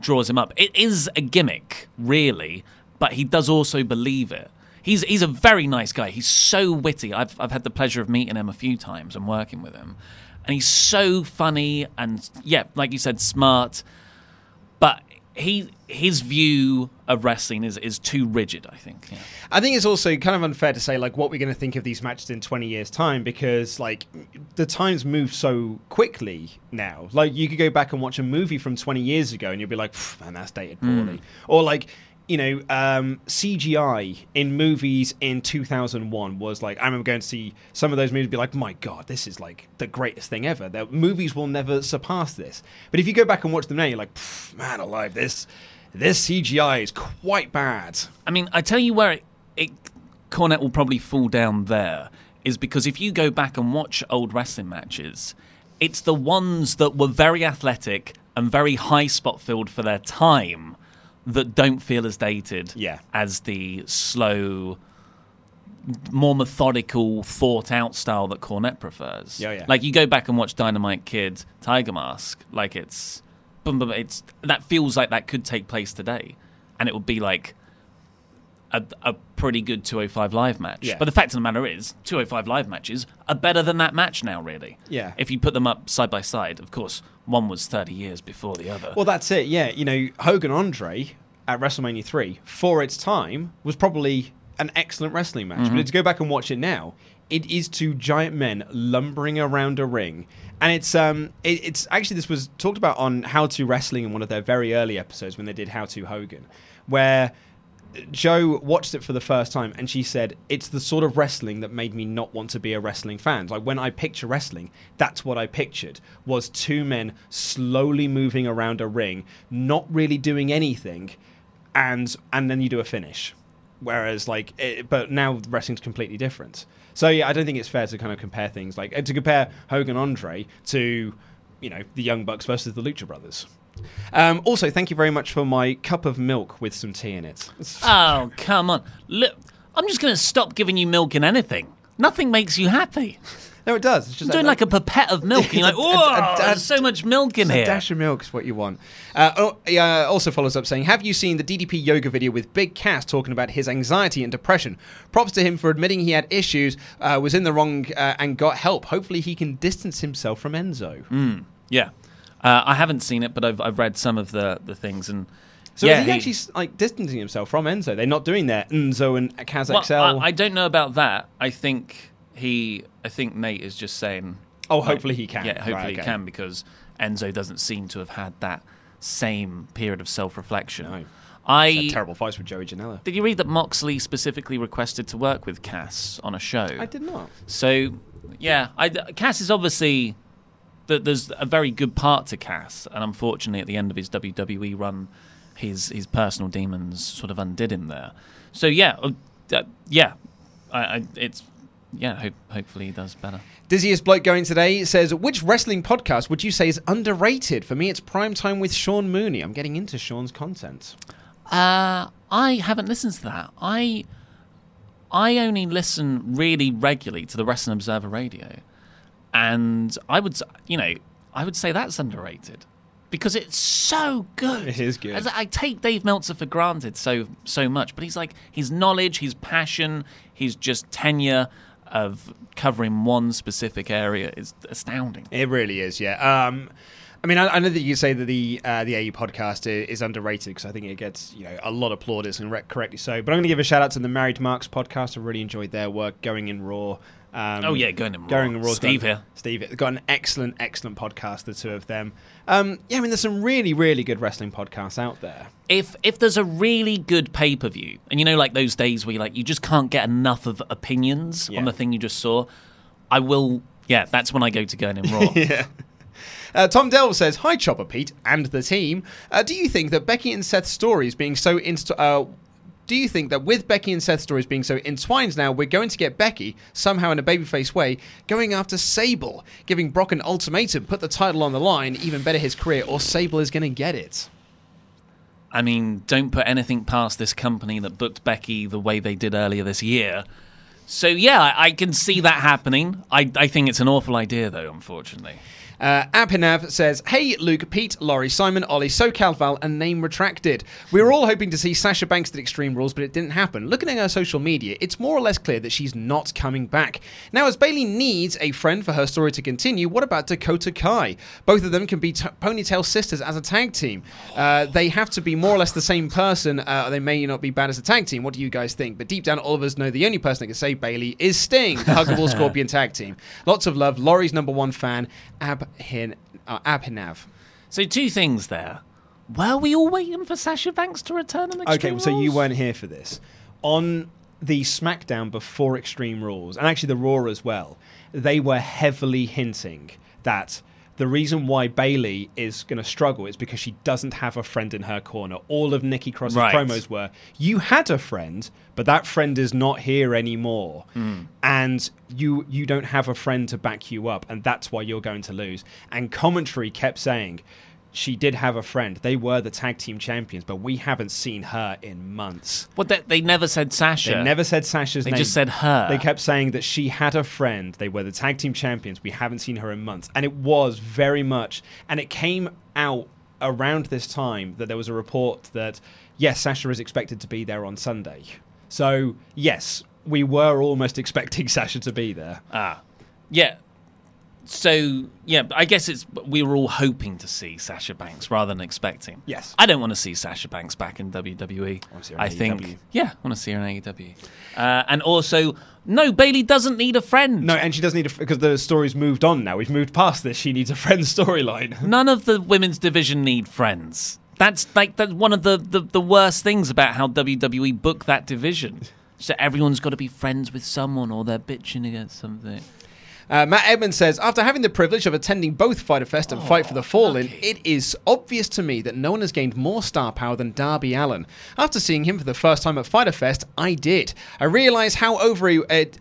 C: draws him up. It is a gimmick, really, but he does also believe it. He's he's a very nice guy. He's so witty. I've I've had the pleasure of meeting him a few times and working with him, and he's so funny and yeah, like you said, smart. But he his view of wrestling is is too rigid. I think. Yeah.
A: I think it's also kind of unfair to say like what we're going to think of these matches in 20 years time because like the times move so quickly now. Like you could go back and watch a movie from 20 years ago and you'll be like, man, that's dated poorly. Mm. Or like you know, um, CGI in movies in 2001 was like, I remember going to see some of those movies be like, my God, this is like the greatest thing ever. The movies will never surpass this. But if you go back and watch them now, you're like, man alive, this, this CGI is quite bad.
C: I mean, I tell you where it, it Cornette will probably fall down there is because if you go back and watch old wrestling matches, it's the ones that were very athletic and very high spot filled for their time that don't feel as dated
A: Yeah.
C: as the slow, more methodical, thought out style that Cornette prefers.
A: Yeah, yeah.
C: Like you go back and watch Dynamite Kid, Tiger Mask, like it's, boom, boom, it's that feels like that could take place today, and it would be like a, a pretty good 205 live match.
A: Yeah.
C: But the fact of the matter is, 205 live matches are better than that match now, really.
A: Yeah.
C: If you put them up side by side, of course, one was 30 years before the other.
A: Well, that's it. Yeah, you know, Hogan Andre at WrestleMania three for its time was probably an excellent wrestling match.
C: Mm-hmm.
A: But to go back and watch it now, it is two giant men lumbering around a ring, and it's um, it, it's actually this was talked about on How to Wrestling in one of their very early episodes when they did How to Hogan, where. Joe watched it for the first time and she said, It's the sort of wrestling that made me not want to be a wrestling fan. Like when I picture wrestling, that's what I pictured was two men slowly moving around a ring, not really doing anything, and and then you do a finish. Whereas like it, but now wrestling's completely different. So yeah, I don't think it's fair to kind of compare things like uh, to compare Hogan Andre to you know the Young Bucks versus the Lucha Brothers. Um, also, thank you very much for my cup of milk with some tea in it.
C: oh, come on. Look, I'm just going to stop giving you milk in anything. Nothing makes you happy.
A: No, it does. It's just
C: doing like a pipette of milk, and you're like,
A: It's a- a-
C: oh, there's so much milk in here.
A: A dash of milk is what you want. Uh, oh, uh, also follows up saying, "Have you seen the DDP yoga video with Big Cass talking about his anxiety and depression? Props to him for admitting he had issues, uh, was in the wrong, uh, and got help. Hopefully, he can distance himself from Enzo."
C: Yeah. Uh, I haven't seen it, but I've, I've read some of the, the things, and
A: So
C: yeah,
A: is he,
C: he-
A: actually like distancing himself from Enzo? They're not doing their Enzo and Cass
C: Well, I, I don't know about that. I think he. I think Nate is just saying.
A: Oh,
C: like,
A: hopefully he can.
C: Yeah, hopefully
A: Right,
C: he can because Enzo doesn't seem to have had that same period of self-reflection.
A: No.
C: I
A: Had terrible fights with Joey Janela.
C: did you read that Moxley specifically requested to work with Cass on a show?
A: I did not.
C: So, yeah, I, Cass is obviously that there's a very good part to Cass, and unfortunately, at the end of his WWE run, his his personal demons sort of undid him there. So yeah, uh, uh, yeah, I, I, it's yeah. Hope, hopefully, he does better.
A: Dizziest bloke going today says, which wrestling podcast would you say is underrated? For me, it's Prime Time with Sean Mooney. I'm getting into Sean's content.
C: Uh, I haven't listened to that. I I only listen really regularly to the Wrestling Observer Radio, and I would, you know, I would say that's underrated because it's so good.
A: It is good.
C: I take Dave Meltzer for granted so so much, but he's like his knowledge, his passion, his just tenure of covering one specific area is astounding.
A: It really is, yeah. Um, I mean, I, I know that you say that the uh, the AE podcast i- is underrated because I think it gets you know a lot of plaudits and re- correctly so. But I'm going to give a shout out to the Married Marks podcast. I really enjoyed their work. Going in Raw. Um,
C: Oh, yeah, Going in Raw.
A: Going in Raw.
C: Steve here.
A: Steve. They've got an excellent, excellent podcast. The two of them. Um, yeah, I mean, there's some really, really good wrestling podcasts out there.
C: if if there's a really good pay per view, and you know, like those days where you like you just can't get enough of opinions
A: Yeah.
C: on the thing you just saw, I will. Yeah, that's when I go to going in raw.
A: yeah. Uh, Tom Dell says, "Hi, Chopper Pete and the team. Uh, do you think that Becky and Seth's stories being so inst- uh, do you think that with Becky and Seth's stories being so entwined now, we're going to get Becky somehow in a babyface way going after Sable, giving Brock an ultimatum, put the title on the line, even better his career, or Sable is going to get it."
C: I mean, don't put anything past this company that booked Becky the way they did earlier this year. So yeah, I, can see that happening. I I think it's an awful idea though, unfortunately.
A: Uh, Abhinav says, Hey, Luke, Pete, Laurie, Simon, Ollie, SoCal Val, and name retracted. We were all hoping to see Sasha Banks at Extreme Rules, but it didn't happen. Looking at her social media, it's more or less clear that she's not coming back. Now, as Bayley needs a friend for her story to continue, what about Dakota Kai? Both of them can be t- ponytail sisters as a tag team. Uh, they have to be more or less the same person. Uh, they may not be bad as a tag team. What do you guys think? But deep down, all of us know the only person that can save Bayley is Sting, the Huggable Scorpion tag team. Lots of love. Laurie's number one fan, Abhin- uh, Abhinav.
C: So two things there. Were we all waiting for Sasha Banks to return on Extreme
A: Okay,
C: Extreme
A: so you weren't here for this. On the SmackDown before Extreme Rules, and actually the Raw as well, they were heavily hinting that the reason why Bayley is going to struggle is because she doesn't have a friend in her corner. All of Nikki Cross's
C: Right.
A: promos were, "You had a friend, but that friend is not here anymore, hmm. and you you don't have a friend to back you up, and that's why you're going to lose." And commentary kept saying. She did have a friend. They were the tag team champions, but we haven't seen her in months.
C: Well, they, they never said Sasha.
A: They never said Sasha's
C: They
A: name.
C: They just said her.
A: They kept saying that she had a friend. They were the tag team champions. We haven't seen her in months. And it was very much, and it came out around this time that there was a report that, yes, Sasha is expected to be there on Sunday. So, yes, we were almost expecting Sasha to be there.
C: Ah, yeah. So yeah, I guess it's we were all hoping to see Sasha Banks rather than expecting.
A: Yes.
C: I don't want to see Sasha Banks back in WWE.
A: I wanna see her in
C: I think yeah, I want to see her in AEW. Uh, and also, no, Bayley doesn't need a friend.
A: No, and she doesn't need a because the story's moved on now. We've moved past this. She needs a friend storyline.
C: None of the women's division need friends. That's like that's one of the, the, the worst things about how WWE book that division. So everyone's got to be friends with someone or they're bitching against something.
A: Uh, Matt Edmonds says, after having the privilege of attending both Fyter Fest and Fight for the Fallen, it is obvious to me that no one has gained more star power than Darby Allin. After seeing him for the first time at Fyter Fest, I did. I realised how over he, it,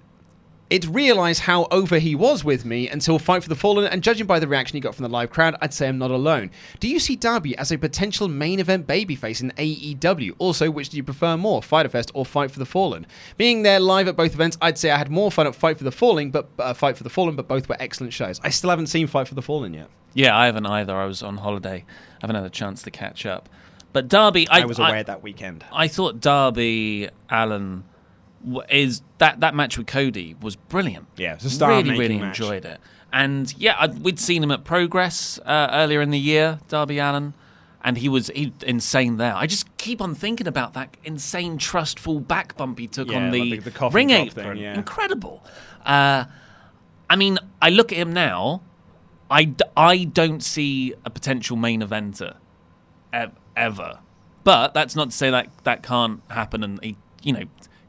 A: it realised how over he was with me until Fight for the Fallen, and judging by the reaction he got from the live crowd, I'd say I'm not alone. Do you see Darby as a potential main event babyface in AEW? Also, which do you prefer more, Fyter Fest or Fight for the Fallen? Being there live at both events, I'd say I had more fun at Fight for the Fallen, but uh, Fight for the Fallen, but both were excellent shows. I still haven't seen Fight for the Fallen yet.
C: Yeah, I haven't either. I was on holiday. I haven't had a chance to catch up. But Darby, I,
A: I, was away that weekend.
C: I thought Darby Allin w- is that that match with Cody was brilliant.
A: Yeah, it's a
C: really, really
A: match.
C: enjoyed it. And yeah, I, we'd seen him at Progress uh, earlier in the year, Darby Allin, and he was he, insane there. I just keep on thinking about that insane trustful back bump he took
A: Yeah,
C: on
A: like
C: the,
A: the- the
C: ring apron.
A: thing, yeah.
C: Incredible. Uh, I mean, I look at him now. I, d- I don't see a potential main eventer ev- ever. But that's not to say that that can't happen. And he, you know,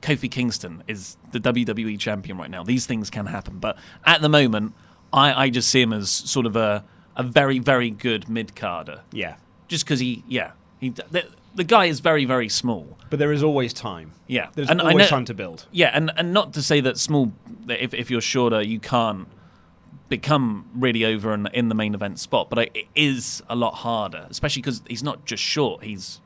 C: Kofi Kingston is the WWE champion right now. These things can happen. But at the moment, I, I just see him as sort of a, a very, very good mid carder.
A: Yeah.
C: Just because he, yeah, he, the, the guy is very, very small.
A: But there is always time.
C: Yeah,
A: There's
C: And
A: always
C: know-
A: time to build.
C: Yeah, and, and not to say that small, if, if you're shorter, you can't become really over in, in the main event spot, but it is a lot harder, especially because he's not just short, he's,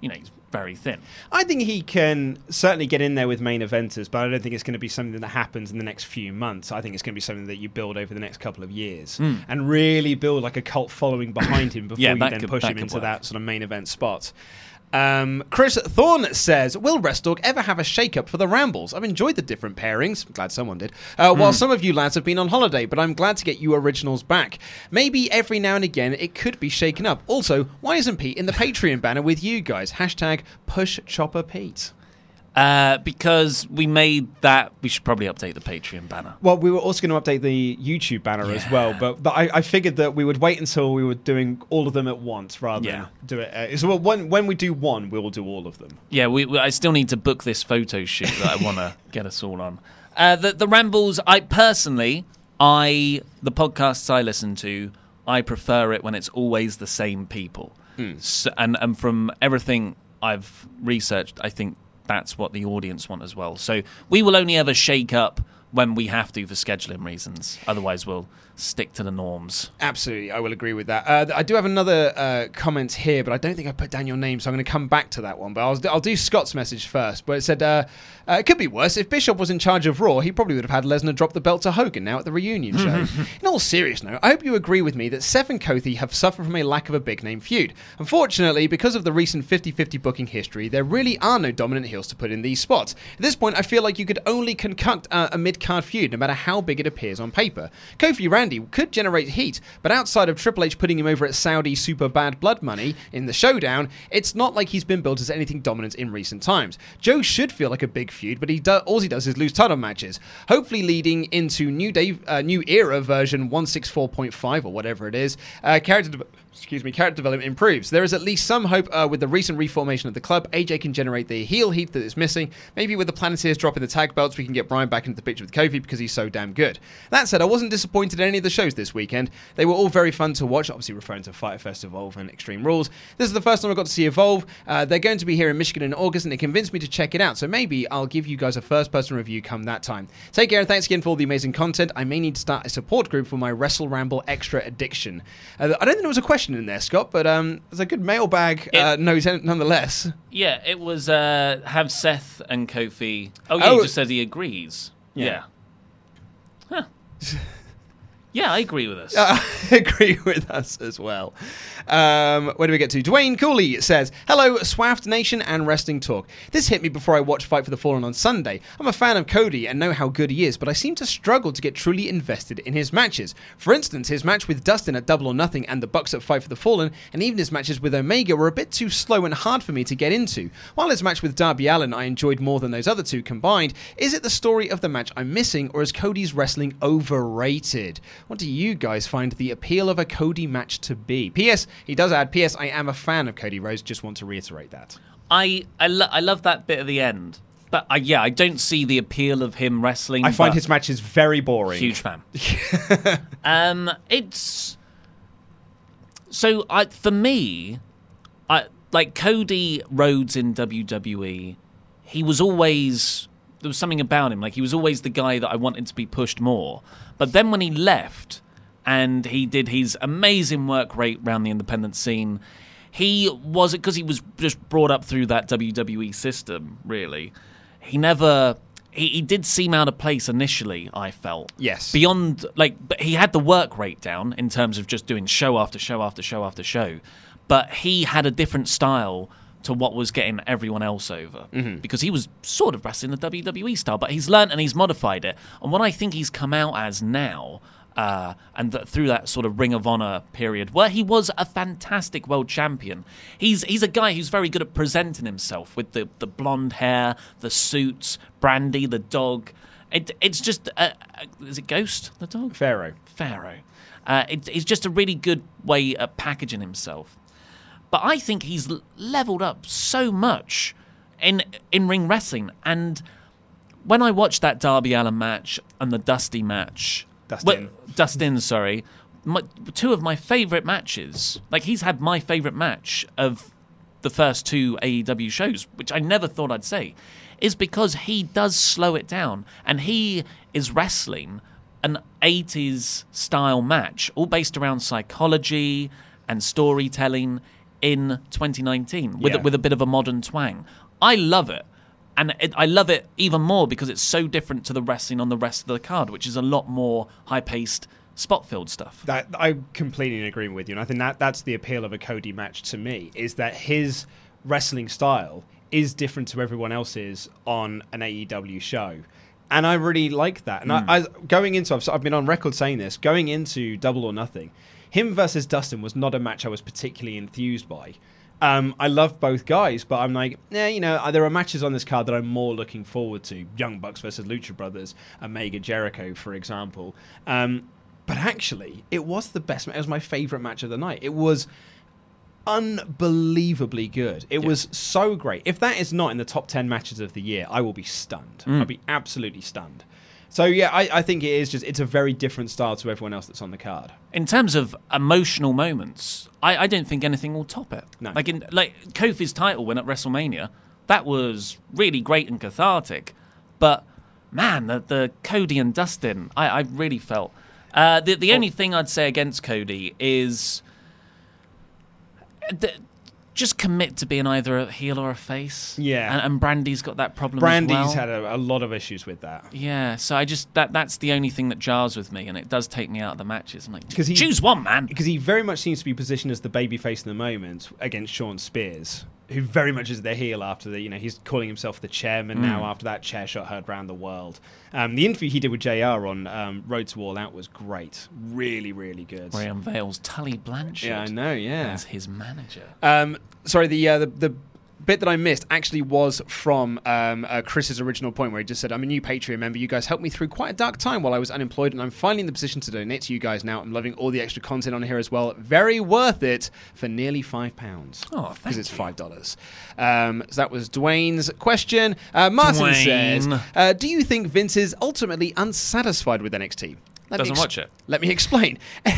C: you know, he's very thin.
A: I think he can certainly get in there with main eventers, but I don't think it's going to be something that happens in the next few months. I think it's going to be something that you build over the next couple of years
C: Mm.
A: and really build like a cult following behind him before
C: Yeah,
A: you then
C: could-
A: push him into
C: work.
A: that sort of main event spot. Um, Chris Thorne says, "Will WrestleTalk ever have a shake-up for the Rambles? I've enjoyed the different pairings. I'm glad someone did. Uh, While
C: Hmm.
A: some of you lads have been on holiday, but I'm glad to get you originals back. Maybe every now and again it could be shaken up. Also, why isn't Pete in the Patreon banner with you guys? Hashtag Push Chopper Pete."
C: Uh, because we made that, we should probably update the Patreon banner.
A: Well, we were also going to update the YouTube banner as well, but, but I, I figured that we would wait until we were doing all of them at once rather
C: Yeah.
A: than do it. Uh, so when when we do one, we will do all of them.
C: Yeah, we, we, I still need to book this photo shoot that I want to get us all on. Uh, the, the rambles, I personally, I the podcasts I listen to, I prefer it when it's always the same people. So, and and from everything I've researched, I think that's what the audience want as well. So we will only ever shake up when we have to for scheduling reasons. Otherwise, we'll stick to the norms.
A: Absolutely, I will agree with that. Uh, I do have another uh, comment here, but I don't think I put down your name, so I'm going to come back to that one. But I'll, I'll do Scott's message first. But it said uh, uh, it could be worse if Bishop was in charge of Raw. He probably would have had Lesnar drop the belt to Hogan now at the reunion show. in all seriousness, note, I hope you agree with me that Seth and Kofi have suffered from a lack of a big name feud. Unfortunately, because of the recent 50-50 booking history, there really are no dominant heels to put in these spots. At this point, I feel like you could only concoct uh, a mid-card feud, no matter how big it appears on paper. Kofi Randy could generate heat, but outside of Triple H putting him over at Saudi Super Bad Blood Money in the showdown, it's not like he's been built as anything dominant in recent times. Joe should feel like a big feud, but he do- all he does is lose title matches, hopefully leading into New Day, uh, New Era version 164.5 or whatever it is. Uh, character. De- excuse me, character development improves. There is at least some hope uh, with the recent reformation of the club. AJ can generate the heel heat that is missing. Maybe with the Planeteers dropping the tag belts, we can get Brian back into the picture with Kofi because he's so damn good. That said, I wasn't disappointed in any of the shows this weekend. They were all very fun to watch, obviously referring to Fyter Fest Evolve and Extreme Rules. This is the first time I got to see Evolve. Uh, they're going to be here in Michigan in August, and it convinced me to check it out. So maybe I'll give you guys a first person review come that time. Take care and thanks again for all the amazing content. I may need to start a support group for my Wrestle Ramble Extra Addiction. Uh, I don't think it was a question in there, Scott, but um, there's a good mailbag uh, note nonetheless.
C: Yeah, it was uh, have Seth and Kofi. Oh yeah,
A: Oh.
C: he just said he agrees.
A: Yeah.
C: Yeah. Huh. yeah, I agree with us.
A: Uh, agree with us as well. Um, where do we get to? Dwayne Cooley says, Hello, Swaft Nation and Wrestling Talk. This hit me before I watched Fight for the Fallen on Sunday. I'm a fan of Cody and know how good he is, but I seem to struggle to get truly invested in his matches. For instance, his match with Dustin at Double or Nothing and the Bucks at Fight for the Fallen, and even his matches with Omega were a bit too slow and hard for me to get into. While his match with Darby Allin I enjoyed more than those other two combined, is it the story of the match I'm missing, or is Cody's wrestling overrated? What do you guys find the appeal of a Cody match to be? P.S. He does add, P.S. I am a fan of Cody Rhodes. Just want to reiterate that.
C: I I, lo- I love that bit at the end, but I, yeah, I don't see the appeal of him wrestling.
A: I find his matches very boring.
C: Huge fan. um, it's so I for me, I like Cody Rhodes in WWE. He was always there was something about him. Like he was always the guy that I wanted to be pushed more. But then when he left and he did his amazing work rate around the independent scene, he was it because he was just brought up through that WWE system. Really, he never. He, he did seem out of place initially. I felt
A: Yes.
C: beyond like but he had the work rate down in terms of just doing show after show after show after show but he had a different style to what was getting everyone else over
A: Mm-hmm.
C: because he was sort of wrestling the WWE style but he's learnt and he's modified it and what I think he's come out as now uh, and th- through that sort of Ring of Honor period, where he was a fantastic world champion. He's he's a guy who's very good at presenting himself with the, the blonde hair, the suits, Brandi, the dog. It, it's just uh, uh, is it Ghost the dog?
A: Pharaoh.
C: Pharaoh. Uh, it, it's just a really good way of packaging himself. But I think he's leveled up so much in in ring wrestling. And when I watched that Darby Allin match and the Dusty match,
A: Dustin.
C: well, Dustin, sorry, my, two of my favorite matches. Like he's had my favorite match of the first two AEW shows, which I never thought I'd say, is because he does slow it down and he is wrestling an 80s style match, all based around psychology and storytelling in 2019 with,
A: Yeah.
C: a, with a bit of a modern twang. I love it. And it, I love it even more because it's so different to the wrestling on the rest of the card, which is a lot more high paced, spot filled stuff.
A: That I'm completely in agreement with you, and I think that that's the appeal of a Cody match to me is that his wrestling style is different to everyone else's on an AEW show, and I really like that. And I, hmm. I going into I've, I've been on record saying this going into Double or Nothing, him versus Dustin was not a match I was particularly enthused by. Um, I love both guys, but I'm like, yeah, you know, there are matches on this card that I'm more looking forward to. Young Bucks versus Lucha Brothers, Omega Jericho, for example. Um, but actually, it was the best. It was my favorite match of the night. It was unbelievably good. It was so great. If that is not in the top 10 matches of the year, I will be stunned.
C: Mm.
A: I'll be absolutely stunned. So, yeah, I, I think it is just, it's a very different style to everyone else that's on the card.
C: In terms of emotional moments, I, I don't think anything will top it.
A: No.
C: Like in like Kofi's title win at WrestleMania, that was really great and cathartic. But man, the, the Cody and Dustin, I, I really felt. Uh, the the only thing I'd say against Cody is th- just commit to being either a heel or a face.
A: Yeah.
C: and, and Brandi's got that problem.
A: Brandi's
C: as well.
A: Brandi's had a, a lot of issues with that.
C: Yeah, so I just that that's the only thing that jars with me, and it does take me out of the matches. I'm like,
A: he-
C: choose one, man.
A: Because he very much seems to be positioned as the babyface in the moment against Shawn Spears, who very much is the heel after the, you know, he's calling himself the chairman now
C: Mm.
A: after that chair shot heard around the world. Um, the interview he did with JR on um, Road to All Out was great. Really, really good.
C: Where he unveils Tully Blanchard.
A: Yeah, I know, yeah.
C: as his manager.
A: Um, sorry, the, uh, the the bit that I missed actually was from um, uh, Chris's original point where he just said, "I'm a new Patreon member. You guys helped me through quite a dark time while I was unemployed, and I'm finally in the position to donate to you guys now. I'm loving all the extra content on here as well. Very worth it for nearly five pounds.
C: Oh,
A: because it's five dollars. Um, so that was Dwayne's question. Uh, Martin
C: Dwayne.
A: says, uh, "Do you think Vince is ultimately unsatisfied with NXT?" Let
C: Doesn't watch it.
A: Let me explain.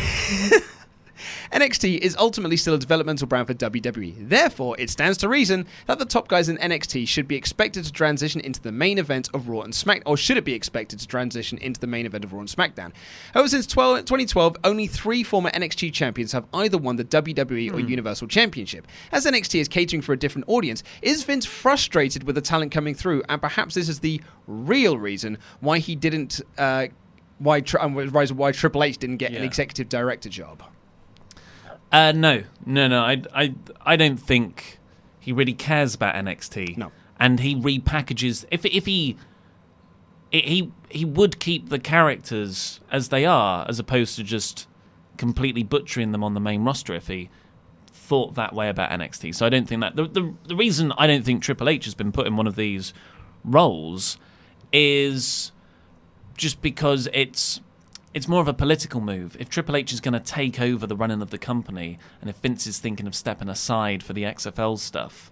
A: NXT is ultimately still a developmental brand for WWE. Therefore, it stands to reason that the top guys in NXT should be expected to transition into the main event of Raw and SmackDown, or should it be expected to transition into the main event of Raw and SmackDown? However, since 12, 2012, only three former NXT champions have either won the WWE or Universal Championship. As NXT is catering for a different audience, is Vince frustrated with the talent coming through? And perhaps this is the real reason why he didn't. Uh, why, tri- um, why Triple H didn't get an executive director job?
C: Uh, no, no, no. I, I, I don't think he really cares about NXT.
A: No.
C: and he repackages. If if he he he would keep the characters as they are, as opposed to just completely butchering them on the main roster. If he thought that way about NXT, so I don't think that the the, the reason I don't think Triple H has been put in one of these roles is just because it's it's more of a political move. If Triple H is going to take over the running of the company, and if Vince is thinking of stepping aside for the XFL stuff,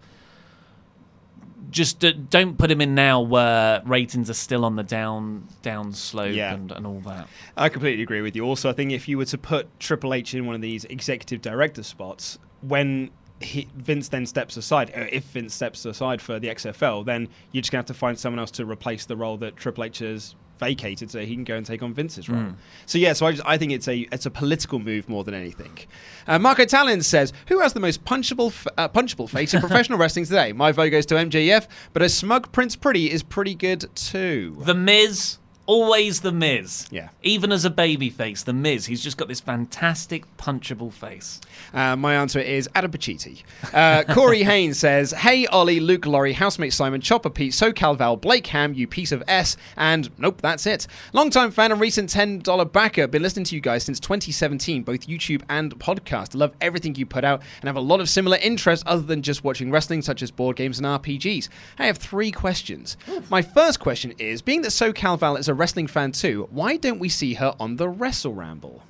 C: just don't put him in now where ratings are still on the down down slope
A: Yeah.
C: and, and all that.
A: I completely agree with you. Also, I think if you were to put Triple H in one of these executive director spots, when he, Vince then steps aside, uh, if Vince steps aside for the XFL, then you're just going to have to find someone else to replace the role that Triple H has vacated so he can go and take on Vince's role.
C: Mm.
A: So yeah, so I, just, I think it's a it's a political move more than anything. Uh, Marco Tallon says, "Who has the most punchable f- uh, punchable face in professional wrestling today?" My vote goes to MJF, but a smug Prince Pretty is pretty good too.
C: The Miz, always the Miz.
A: Yeah.
C: Even as a baby face, the Miz, he's just got this fantastic punchable face.
A: Uh, my answer is Adam Pacitti. Uh, Corey Haynes says, Hey, Ollie, Luke, Laurie, housemate Simon, Chopper Pete, SoCal Val, Blake Ham, you piece of S, and nope, that's it. Longtime fan and recent $10 backer. Been listening to you guys since 2017, both YouTube and podcast. Love everything you put out and have a lot of similar interests other than just watching wrestling, such as board games and RPGs. I have three questions. My first question is Being that SoCal Val is a wrestling fan too, why don't we see her on the Wrestle Ramble?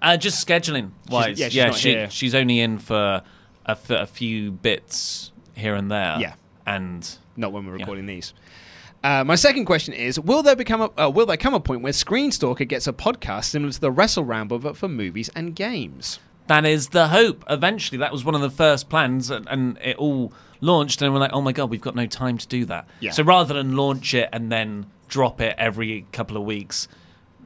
C: Uh, just scheduling wise.
A: yeah, she's not
C: she,
A: here.
C: she's only in for a few bits here and there.
A: Yeah.
C: And
A: not when we're recording these. Uh, my second question is: Will there become a uh, will there come a point where Screen Stalker gets a podcast similar to the Wrestle Ramble but for movies and games?
C: That is the hope. Eventually, that was one of the first plans, and, and it all launched, and we're like, oh my god, we've got no time to do that.
A: Yeah.
C: So rather than launch it and then drop it every couple of weeks,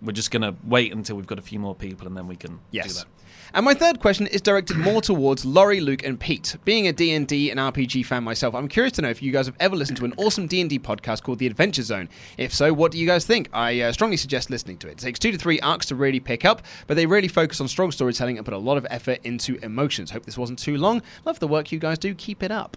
C: we're just going to wait until we've got a few more people, and then we can do that.
A: And my third question is directed more towards Laurie, Luke, and Pete. Being a D&D and RPG fan myself, I'm curious to know if you guys have ever listened to an awesome D&D podcast called The Adventure Zone. If so, what do you guys think? I uh, strongly suggest listening to it. It takes two to three arcs to really pick up, but they really focus on strong storytelling and put a lot of effort into emotions. Hope this wasn't too long. Love the work you guys do. Keep it up.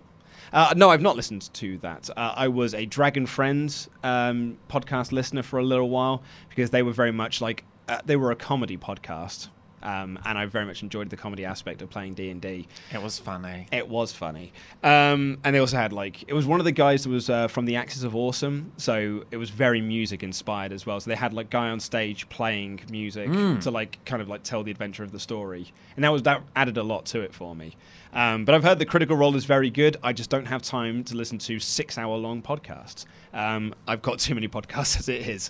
A: Uh, no, I've not listened to that. Uh, I was a Dragon Friends um, podcast listener for a little while because they were very much like uh, they were a comedy podcast, um, and I very much enjoyed the comedy aspect of playing D and D.
C: It was funny.
A: It was funny, um, and they also had like it was one of the guys that was uh, from the Axis of Awesome, so it was very music inspired as well. So they had like guy on stage playing music
C: Mm.
A: to like kind of like tell the adventure of the story, and that was that added a lot to it for me. Um, but I've heard the Critical Role is very good. I just don't have time to listen to six hour long podcasts. Um, I've got too many podcasts as it is.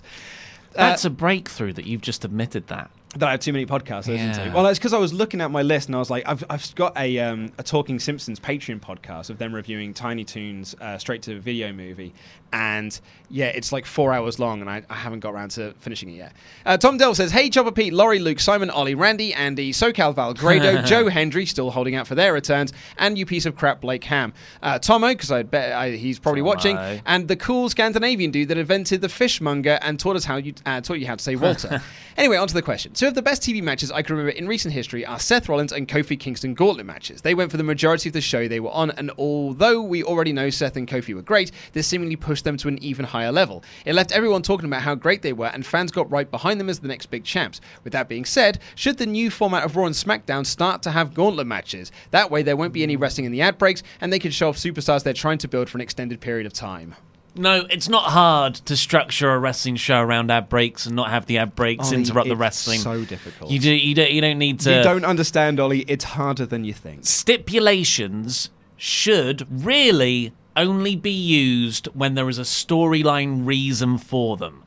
C: That's a breakthrough that you've just admitted that.
A: That I have too many podcasts
C: Yeah.
A: to. Well, it's because I was looking at my list and I was like, I've, I've got a, um, a Talking Simpsons Patreon podcast of them reviewing Tiny Toons uh, straight to video movie. And yeah, it's like four hours long and I, I haven't got around to finishing it yet. Uh, Tom Dell says, Hey, Chopper Pete, Laurie, Luke, Simon, Ollie, Randy, Andy, SoCal Val, Grado, Joe Hendry, still holding out for their returns, and you piece of crap, Blake Ham. Uh, Tomo, because I bet I, he's probably watching, and the cool Scandinavian dude that invented the fishmonger and taught us how you uh, taught you how to say Walter. anyway, on to the question. Two of the best TV matches I can remember in recent history are Seth Rollins and Kofi Kingston gauntlet matches. They went for the majority of the show they were on, and although we already know Seth and Kofi were great, this seemingly pushed them to an even higher level. It left everyone talking about how great they were, and fans got right behind them as the next big champs. With that being said, should the new format of Raw and SmackDown start to have gauntlet matches? That way, there won't be any wrestling in the ad breaks, and they can show off superstars they're trying to build for an extended period of time.
C: No, it's not hard to structure a wrestling show around ad breaks and not have the ad breaks
A: Ollie,
C: interrupt the wrestling.
A: it's so difficult.
C: You do. You don't. You don't need to.
A: You don't understand, Ollie. It's harder than you think.
C: stipulations should really only be used when there is a storyline reason for them.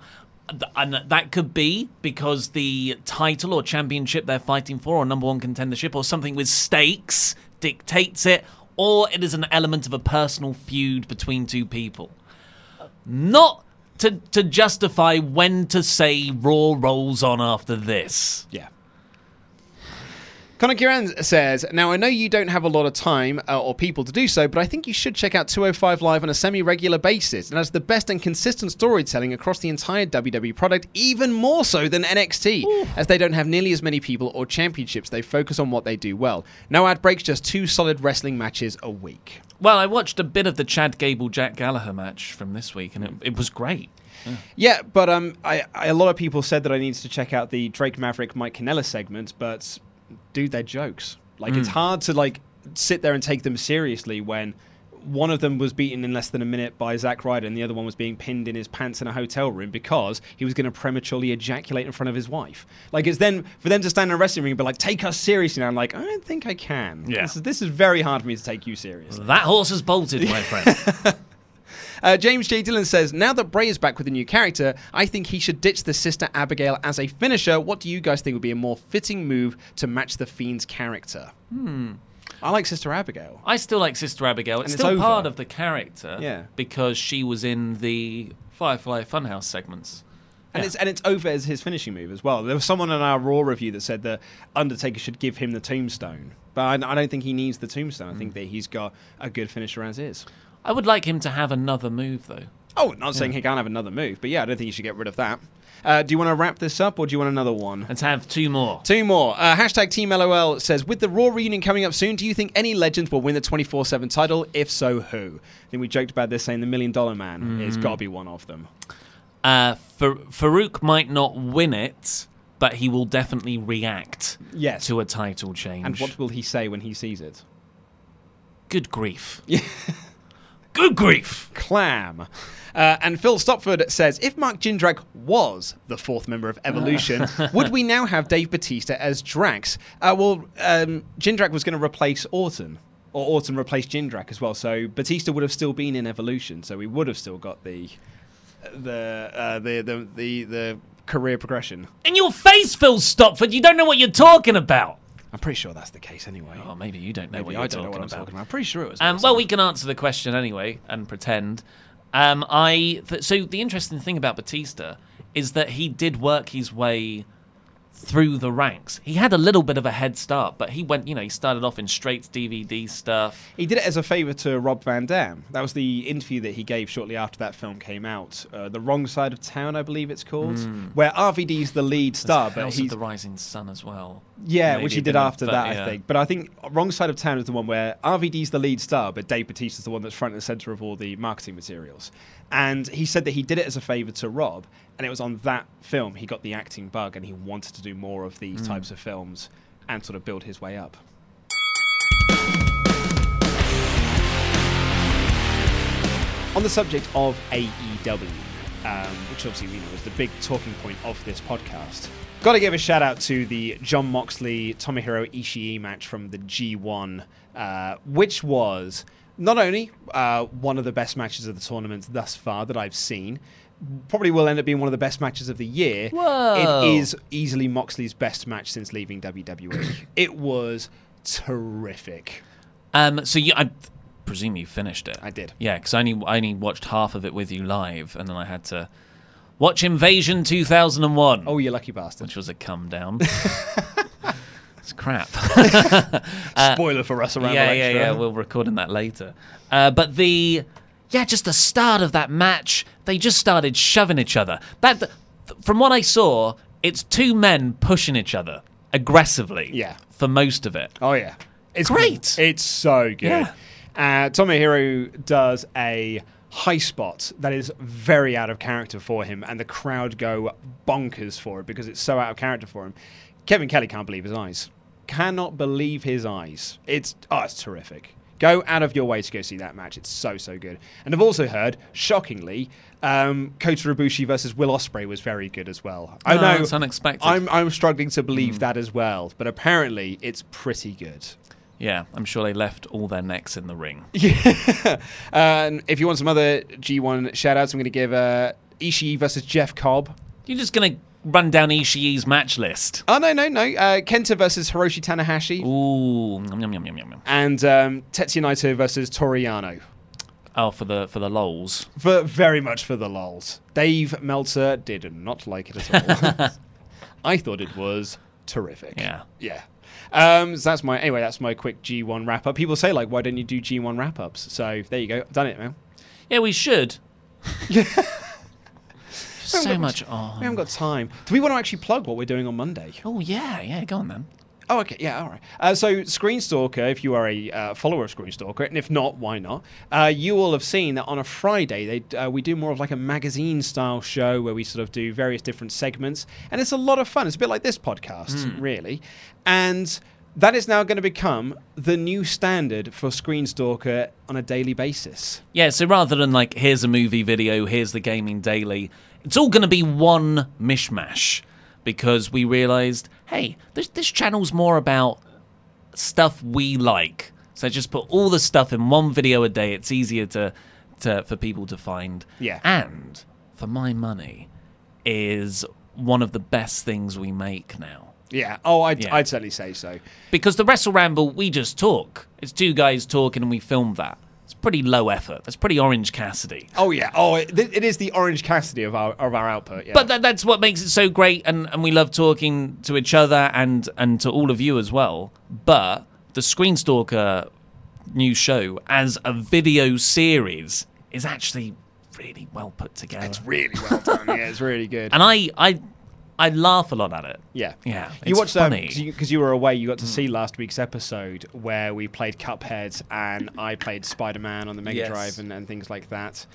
C: And that could be because the title or championship they're fighting for, or number one contendership, or something with stakes dictates it, or it is an element of a personal feud between two people. Not to, to justify when to say Raw rolls on after this.
A: Yeah. Connor Kiran says, Now, I know you don't have a lot of time uh, or people to do so, but I think you should check out 205 Live on a semi regular basis. It has the best and consistent storytelling across the entire WWE product, even more so than NXT, as they don't have nearly as many people or championships. They focus on what they do well. No ad breaks, just two solid wrestling matches a week.
C: Well, I watched a bit of the Chad Gable Jack Gallagher match from this week, and it, it was great.
A: Yeah, but um, I, I, a lot of people said that I needed to check out the Drake Maverick Mike Canella segment, but dude, they're jokes. Like it's
C: Mm.
A: hard to like sit there and take them seriously when one of them was beaten in less than a minute by Zack Ryder, and the other one was being pinned in his pants in a hotel room because he was going to prematurely ejaculate in front of his wife. Like it's then for them to stand in a wrestling ring and be like, "Take us seriously." now. I'm like, I don't think I can.
C: Yeah.
A: this is, this is very hard for me to take you seriously.
C: That horse has bolted, my friend.
A: Uh, James J. Dillon says, now that Bray is back with a new character, I think he should ditch the sister Abigail as a finisher. What do you guys think would be a more fitting move to match the Fiend's character?
C: Hmm.
A: I like Sister Abigail.
C: I still like Sister Abigail. It's
A: And it's
C: still
A: over.
C: part of the character.
A: Yeah.
C: Because she was in the Firefly Funhouse segments.
A: And
C: Yeah.
A: it's and it's over as his finishing move as well. There was someone in our Raw review that said that Undertaker should give him the tombstone, but I, I don't think he needs the tombstone. I think that he's got a good finisher as is.
C: I would like him to have another move, though.
A: Oh, not saying he can't have another move, but yeah, I don't think you should get rid of that. Uh, do you want to wrap this up, or do you want another one?
C: Let's have two more.
A: Two more. Uh, hashtag Team LOL says, with the Raw reunion coming up soon, do you think any legends will win the 24-7 title? If so, who? I think we joked about this, saying the Million Dollar Man is
C: Mm.
A: got to be one of them.
C: Uh, Far- Farouk might not win it, but he will definitely react
A: Yes.
C: to a title change.
A: And what will he say when he sees it?
C: Good grief. Good grief.
A: Clam. Uh, and Phil Stopford says, if Mark Jindrak was the fourth member of Evolution, would we now have Dave Batista as Drax? Uh, well, um, Jindrak was going to replace Orton, or Orton replaced Jindrak as well. So Batista would have still been in Evolution. So we would have still got the the uh, the, the the the career progression.
C: In your face, Phil Stopford. You don't know what you're talking about.
A: I'm pretty sure that's the case anyway.
C: Oh, maybe you don't know
A: Maybe
C: what
A: I don't know what I'm
C: about.
A: talking about. I'm pretty sure it was.
C: Um, well, we can answer the question anyway and pretend. Um, I th- so the interesting thing about Batista is that he did work his way through the ranks. He had a little bit of a head start, but he went. You know, he started off in straight DVD stuff.
A: He did it as a favour to Rob Van Dam. That was the interview that he gave shortly after that film came out. Uh, the Wrong Side of Town, I believe it's called,
C: Mm.
A: where RVD's the lead star, but
C: House
A: he's
C: the Rising Sun as well.
A: yeah,
C: Maybe
A: which he did after
C: but,
A: that,
C: yeah.
A: I think. But I think Wrong Side of Town is the one where RVD's the lead star, but Dave Bautista's the one that's front and centre of all the marketing materials. And he said that he did it as a favour to Rob, and it was on that film he got the acting bug, and he wanted to do more of these
C: Mm.
A: types of films and sort of build his way up. On the subject of AEW, um, which obviously you know is the big talking point of this podcast, got to give a shout out to the Jon Moxley Tomohiro Ishii match from the G1, uh, which was not only uh, one of the best matches of the tournament thus far that I've seen. Probably will end up being one of the best matches of the year.
C: Whoa.
A: It is easily Moxley's best match since leaving WWE. it was terrific.
C: Um, so you, I presume you finished it.
A: I did.
C: Yeah, because I only I only watched half of it with you live, and then I had to watch Invasion 2001.
A: Oh, you lucky bastard!
C: Which was a come down. it's crap.
A: Spoiler for Wrestle Ramble
C: Yeah, yeah, yeah. We'll record on that later. Uh, but the yeah, just the start of that match, they just started shoving each other. That th- from what I saw, it's two men pushing each other aggressively.
A: Yeah.
C: For most of it.
A: Oh yeah, it's
C: Great.
A: It's so good.
C: Yeah.
A: Uh, Tomohiro does a high spot that is very out of character for him, and the crowd go bonkers for it because it's so out of character for him. Kevin Kelly can't believe his eyes. Cannot believe his eyes. It's oh, it's terrific. Go out of your way to go see that match. It's so so good. And I've also heard, shockingly, um, Kota Ibushi versus Will Ospreay was very good as well. I
C: Oh,
A: know
C: it's unexpected.
A: I'm I'm struggling to believe that as well, but apparently it's pretty good.
C: Yeah, I'm sure they left all their necks in the ring.
A: Yeah. and if you want some other G1 shout outs, I'm going to give uh, Ishii versus Jeff Cobb.
C: You're just gonna run down Ishii's match list.
A: Oh, no, no, no. Uh, Kenta versus Hiroshi Tanahashi.
C: Ooh, yum, yum, yum, yum, yum.
A: And um, Tetsuya Naito versus Toriano.
C: Oh, for the for the lols.
A: For very much for the lols. Dave Meltzer did not like it at all. I thought it was terrific.
C: Yeah.
A: Yeah. Um, so that's my anyway. That's my quick G1 wrap up. People say like, why don't you do G1 wrap ups? So there you go. Done it, man.
C: Yeah, we should. So
A: haven't got- We haven't got time. Do we want to actually plug what we're doing on Monday?
C: Oh yeah, yeah. Go on then.
A: Oh, okay, yeah, all right. Uh, so, Screenstalker, if you are a uh, follower of Screenstalker, and if not, why not? Uh, you will have seen that on a Friday, they uh, we do more of like a magazine-style show where we sort of do various different segments, and it's a lot of fun. It's a bit like this podcast,
C: Hmm.
A: really, and that is now going to become the new standard for Screenstalker on a daily basis.
C: Yeah, so rather than like here's a movie video, here's the gaming daily, it's all going to be one mishmash because we realized, hey, this this channel's more about stuff we like. So just put all the stuff in one video a day. It's easier to to for people to find.
A: Yeah.
C: And for my money is one of the best things we make now.
A: Yeah. Oh, I'd,
C: Yeah.
A: I'd certainly say so.
C: Because the Wrestle Ramble, we just talk. It's two guys talking and we film that. It's pretty low effort. That's pretty Orange Cassidy.
A: Oh yeah. Oh, it, it is the Orange Cassidy of our of our output. Yeah.
C: But that, that's what makes it so great, and, and we love talking to each other and, and to all of you as well. But the Screen Stalker new show as a video series is actually really well put together.
A: It's really well done. yeah, it's really good.
C: and I, I, I laugh a lot at it.
A: Yeah,
C: Yeah,
A: You watched that
C: funny.
A: because you, were away. You got to mm. see last week's episode where we played Cuphead and I played Spider Man on the Mega
C: Yes.
A: Drive and, and things like that.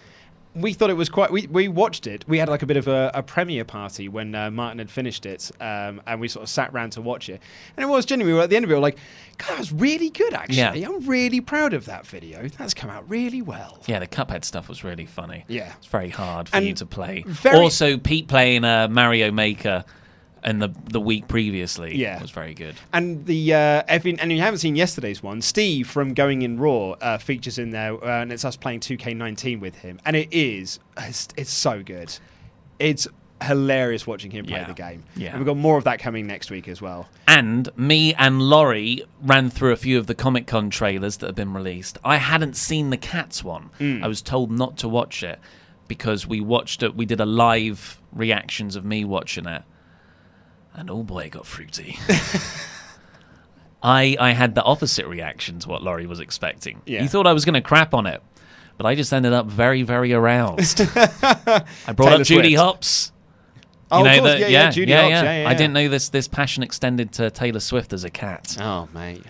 A: We thought it was quite. We, we watched it. We had like a bit of a, a premiere party when uh, Martin had finished it, um, and we sort of sat round to watch it. And it was genuinely we were at the end of it. We were like, God, that was really good. Actually,
C: Yeah.
A: I'm really proud of that video. That's come out really well.
C: Yeah, the Cuphead stuff was really funny.
A: Yeah.
C: it's very hard for
A: And
C: you to play.
A: very-
C: Also, Pete playing uh, Mario Maker, and the the week previously,
A: Yeah.
C: was very good.
A: And the uh, Evan, and you haven't seen yesterday's one. Steve from Going in Raw uh, features in there, uh, and it's us playing 2K19 with him, and it is it's, it's so good. It's hilarious watching him play
C: Yeah.
A: the game.
C: Yeah.
A: and we've got more of that coming next week as well.
C: And me and Laurie ran through a few of the Comic Con trailers that have been released. I hadn't seen the Cats one.
A: Mm.
C: I was told not to watch it because we watched it. We did a live reactions of me watching it, and oh boy, it got fruity. I I had the opposite reaction to what Laurie was expecting.
A: Yeah.
C: He thought I was going to crap on it, but I just ended up very very aroused. I brought
A: Taylor
C: up Judy
A: Swift.
C: Hops.
A: Oh,
C: You
A: of
C: know
A: course,
C: that-
A: yeah, yeah, Judy Hopps, yeah, yeah,
C: I didn't know this. This passion extended to Taylor Swift as a cat.
A: Oh, mate.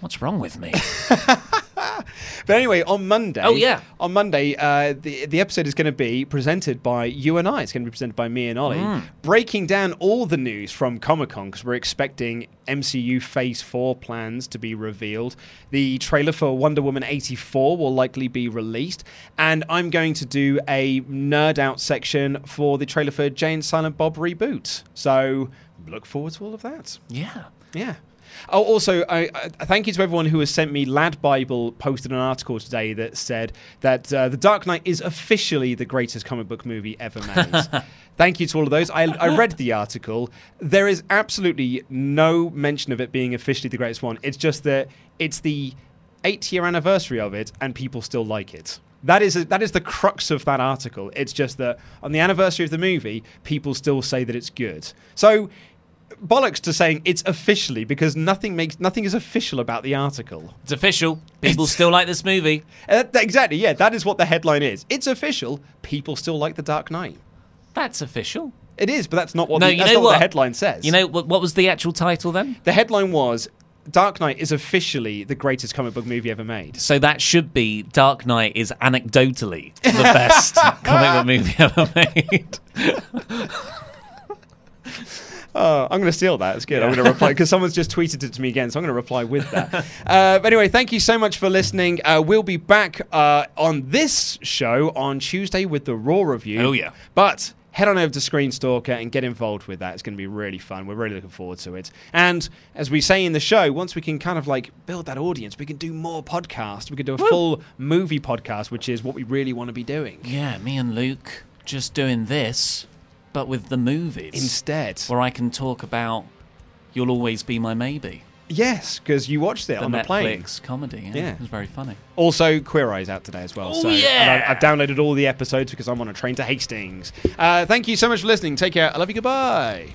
C: What's wrong with me?
A: But anyway, on Monday.
C: Oh, yeah.
A: On Monday, uh, the the episode is going to be presented by you and I. It's going to be presented by me and Ollie,
C: Mm.
A: breaking down all the news from Comic Con because we're expecting MCU Phase Four plans to be revealed. The trailer for Wonder Woman eighty four will likely be released, and I'm going to do a nerd out section for the trailer for Jay and Silent Bob reboot. So look forward to all of that.
C: yeah.
A: Yeah. Oh, also, I, I thank you to everyone who has sent me. Lad Bible posted an article today that said that uh, The Dark Knight is officially the greatest comic book movie ever made. thank you to all of those. I, I read the article. There is absolutely no mention of it being officially the greatest one. It's just that it's the eight year anniversary of it, and people still like it. That is that is the crux of that article. It's just that on the anniversary of the movie, people still say that it's good. So bollocks to saying it's officially because nothing makes nothing is official about the article.
C: It's official. People still like this movie.
A: Uh, exactly, yeah, that is what the headline is. It's official. People still like the Dark Knight.
C: That's official.
A: It is, but that's not what,
C: no,
A: the,
C: you
A: that's
C: know what?
A: what the headline says.
C: You know what, what was the actual title then?
A: the headline was Dark Knight is officially the greatest comic book movie ever made.
C: So that should be Dark Knight is anecdotally the best comic book movie ever made.
A: Oh, I'm going to steal that. It's good. I'm going to reply because someone's just tweeted it to me again, so I'm going to reply with that. uh, but anyway, thank you so much for listening. Uh, we'll be back uh, on this show on Tuesday with the Raw review.
C: Oh, yeah.
A: But head on over to Screen Stalker and get involved with that. It's going to be really fun. We're really looking forward to it. And as we say in the show, once we can kind of like build that audience, we can do more podcasts. We can do a full movie podcast, which is what we really want to be doing.
C: yeah, me and Luke just doing this, but with the movies
A: Instead,
C: where I can talk about "You'll Always Be My Maybe,"
A: yes, because you watched it
C: the
A: on the
C: Netflix
A: plane.
C: comedy. Yeah,
A: Yeah.
C: it was very funny.
A: Also, Queer Eye's out today as well.
C: Oh,
A: so,
C: yeah!
A: I, I've downloaded all the episodes because I'm on a train to Hastings. Uh, thank you so much for listening. Take care. I love you. Goodbye.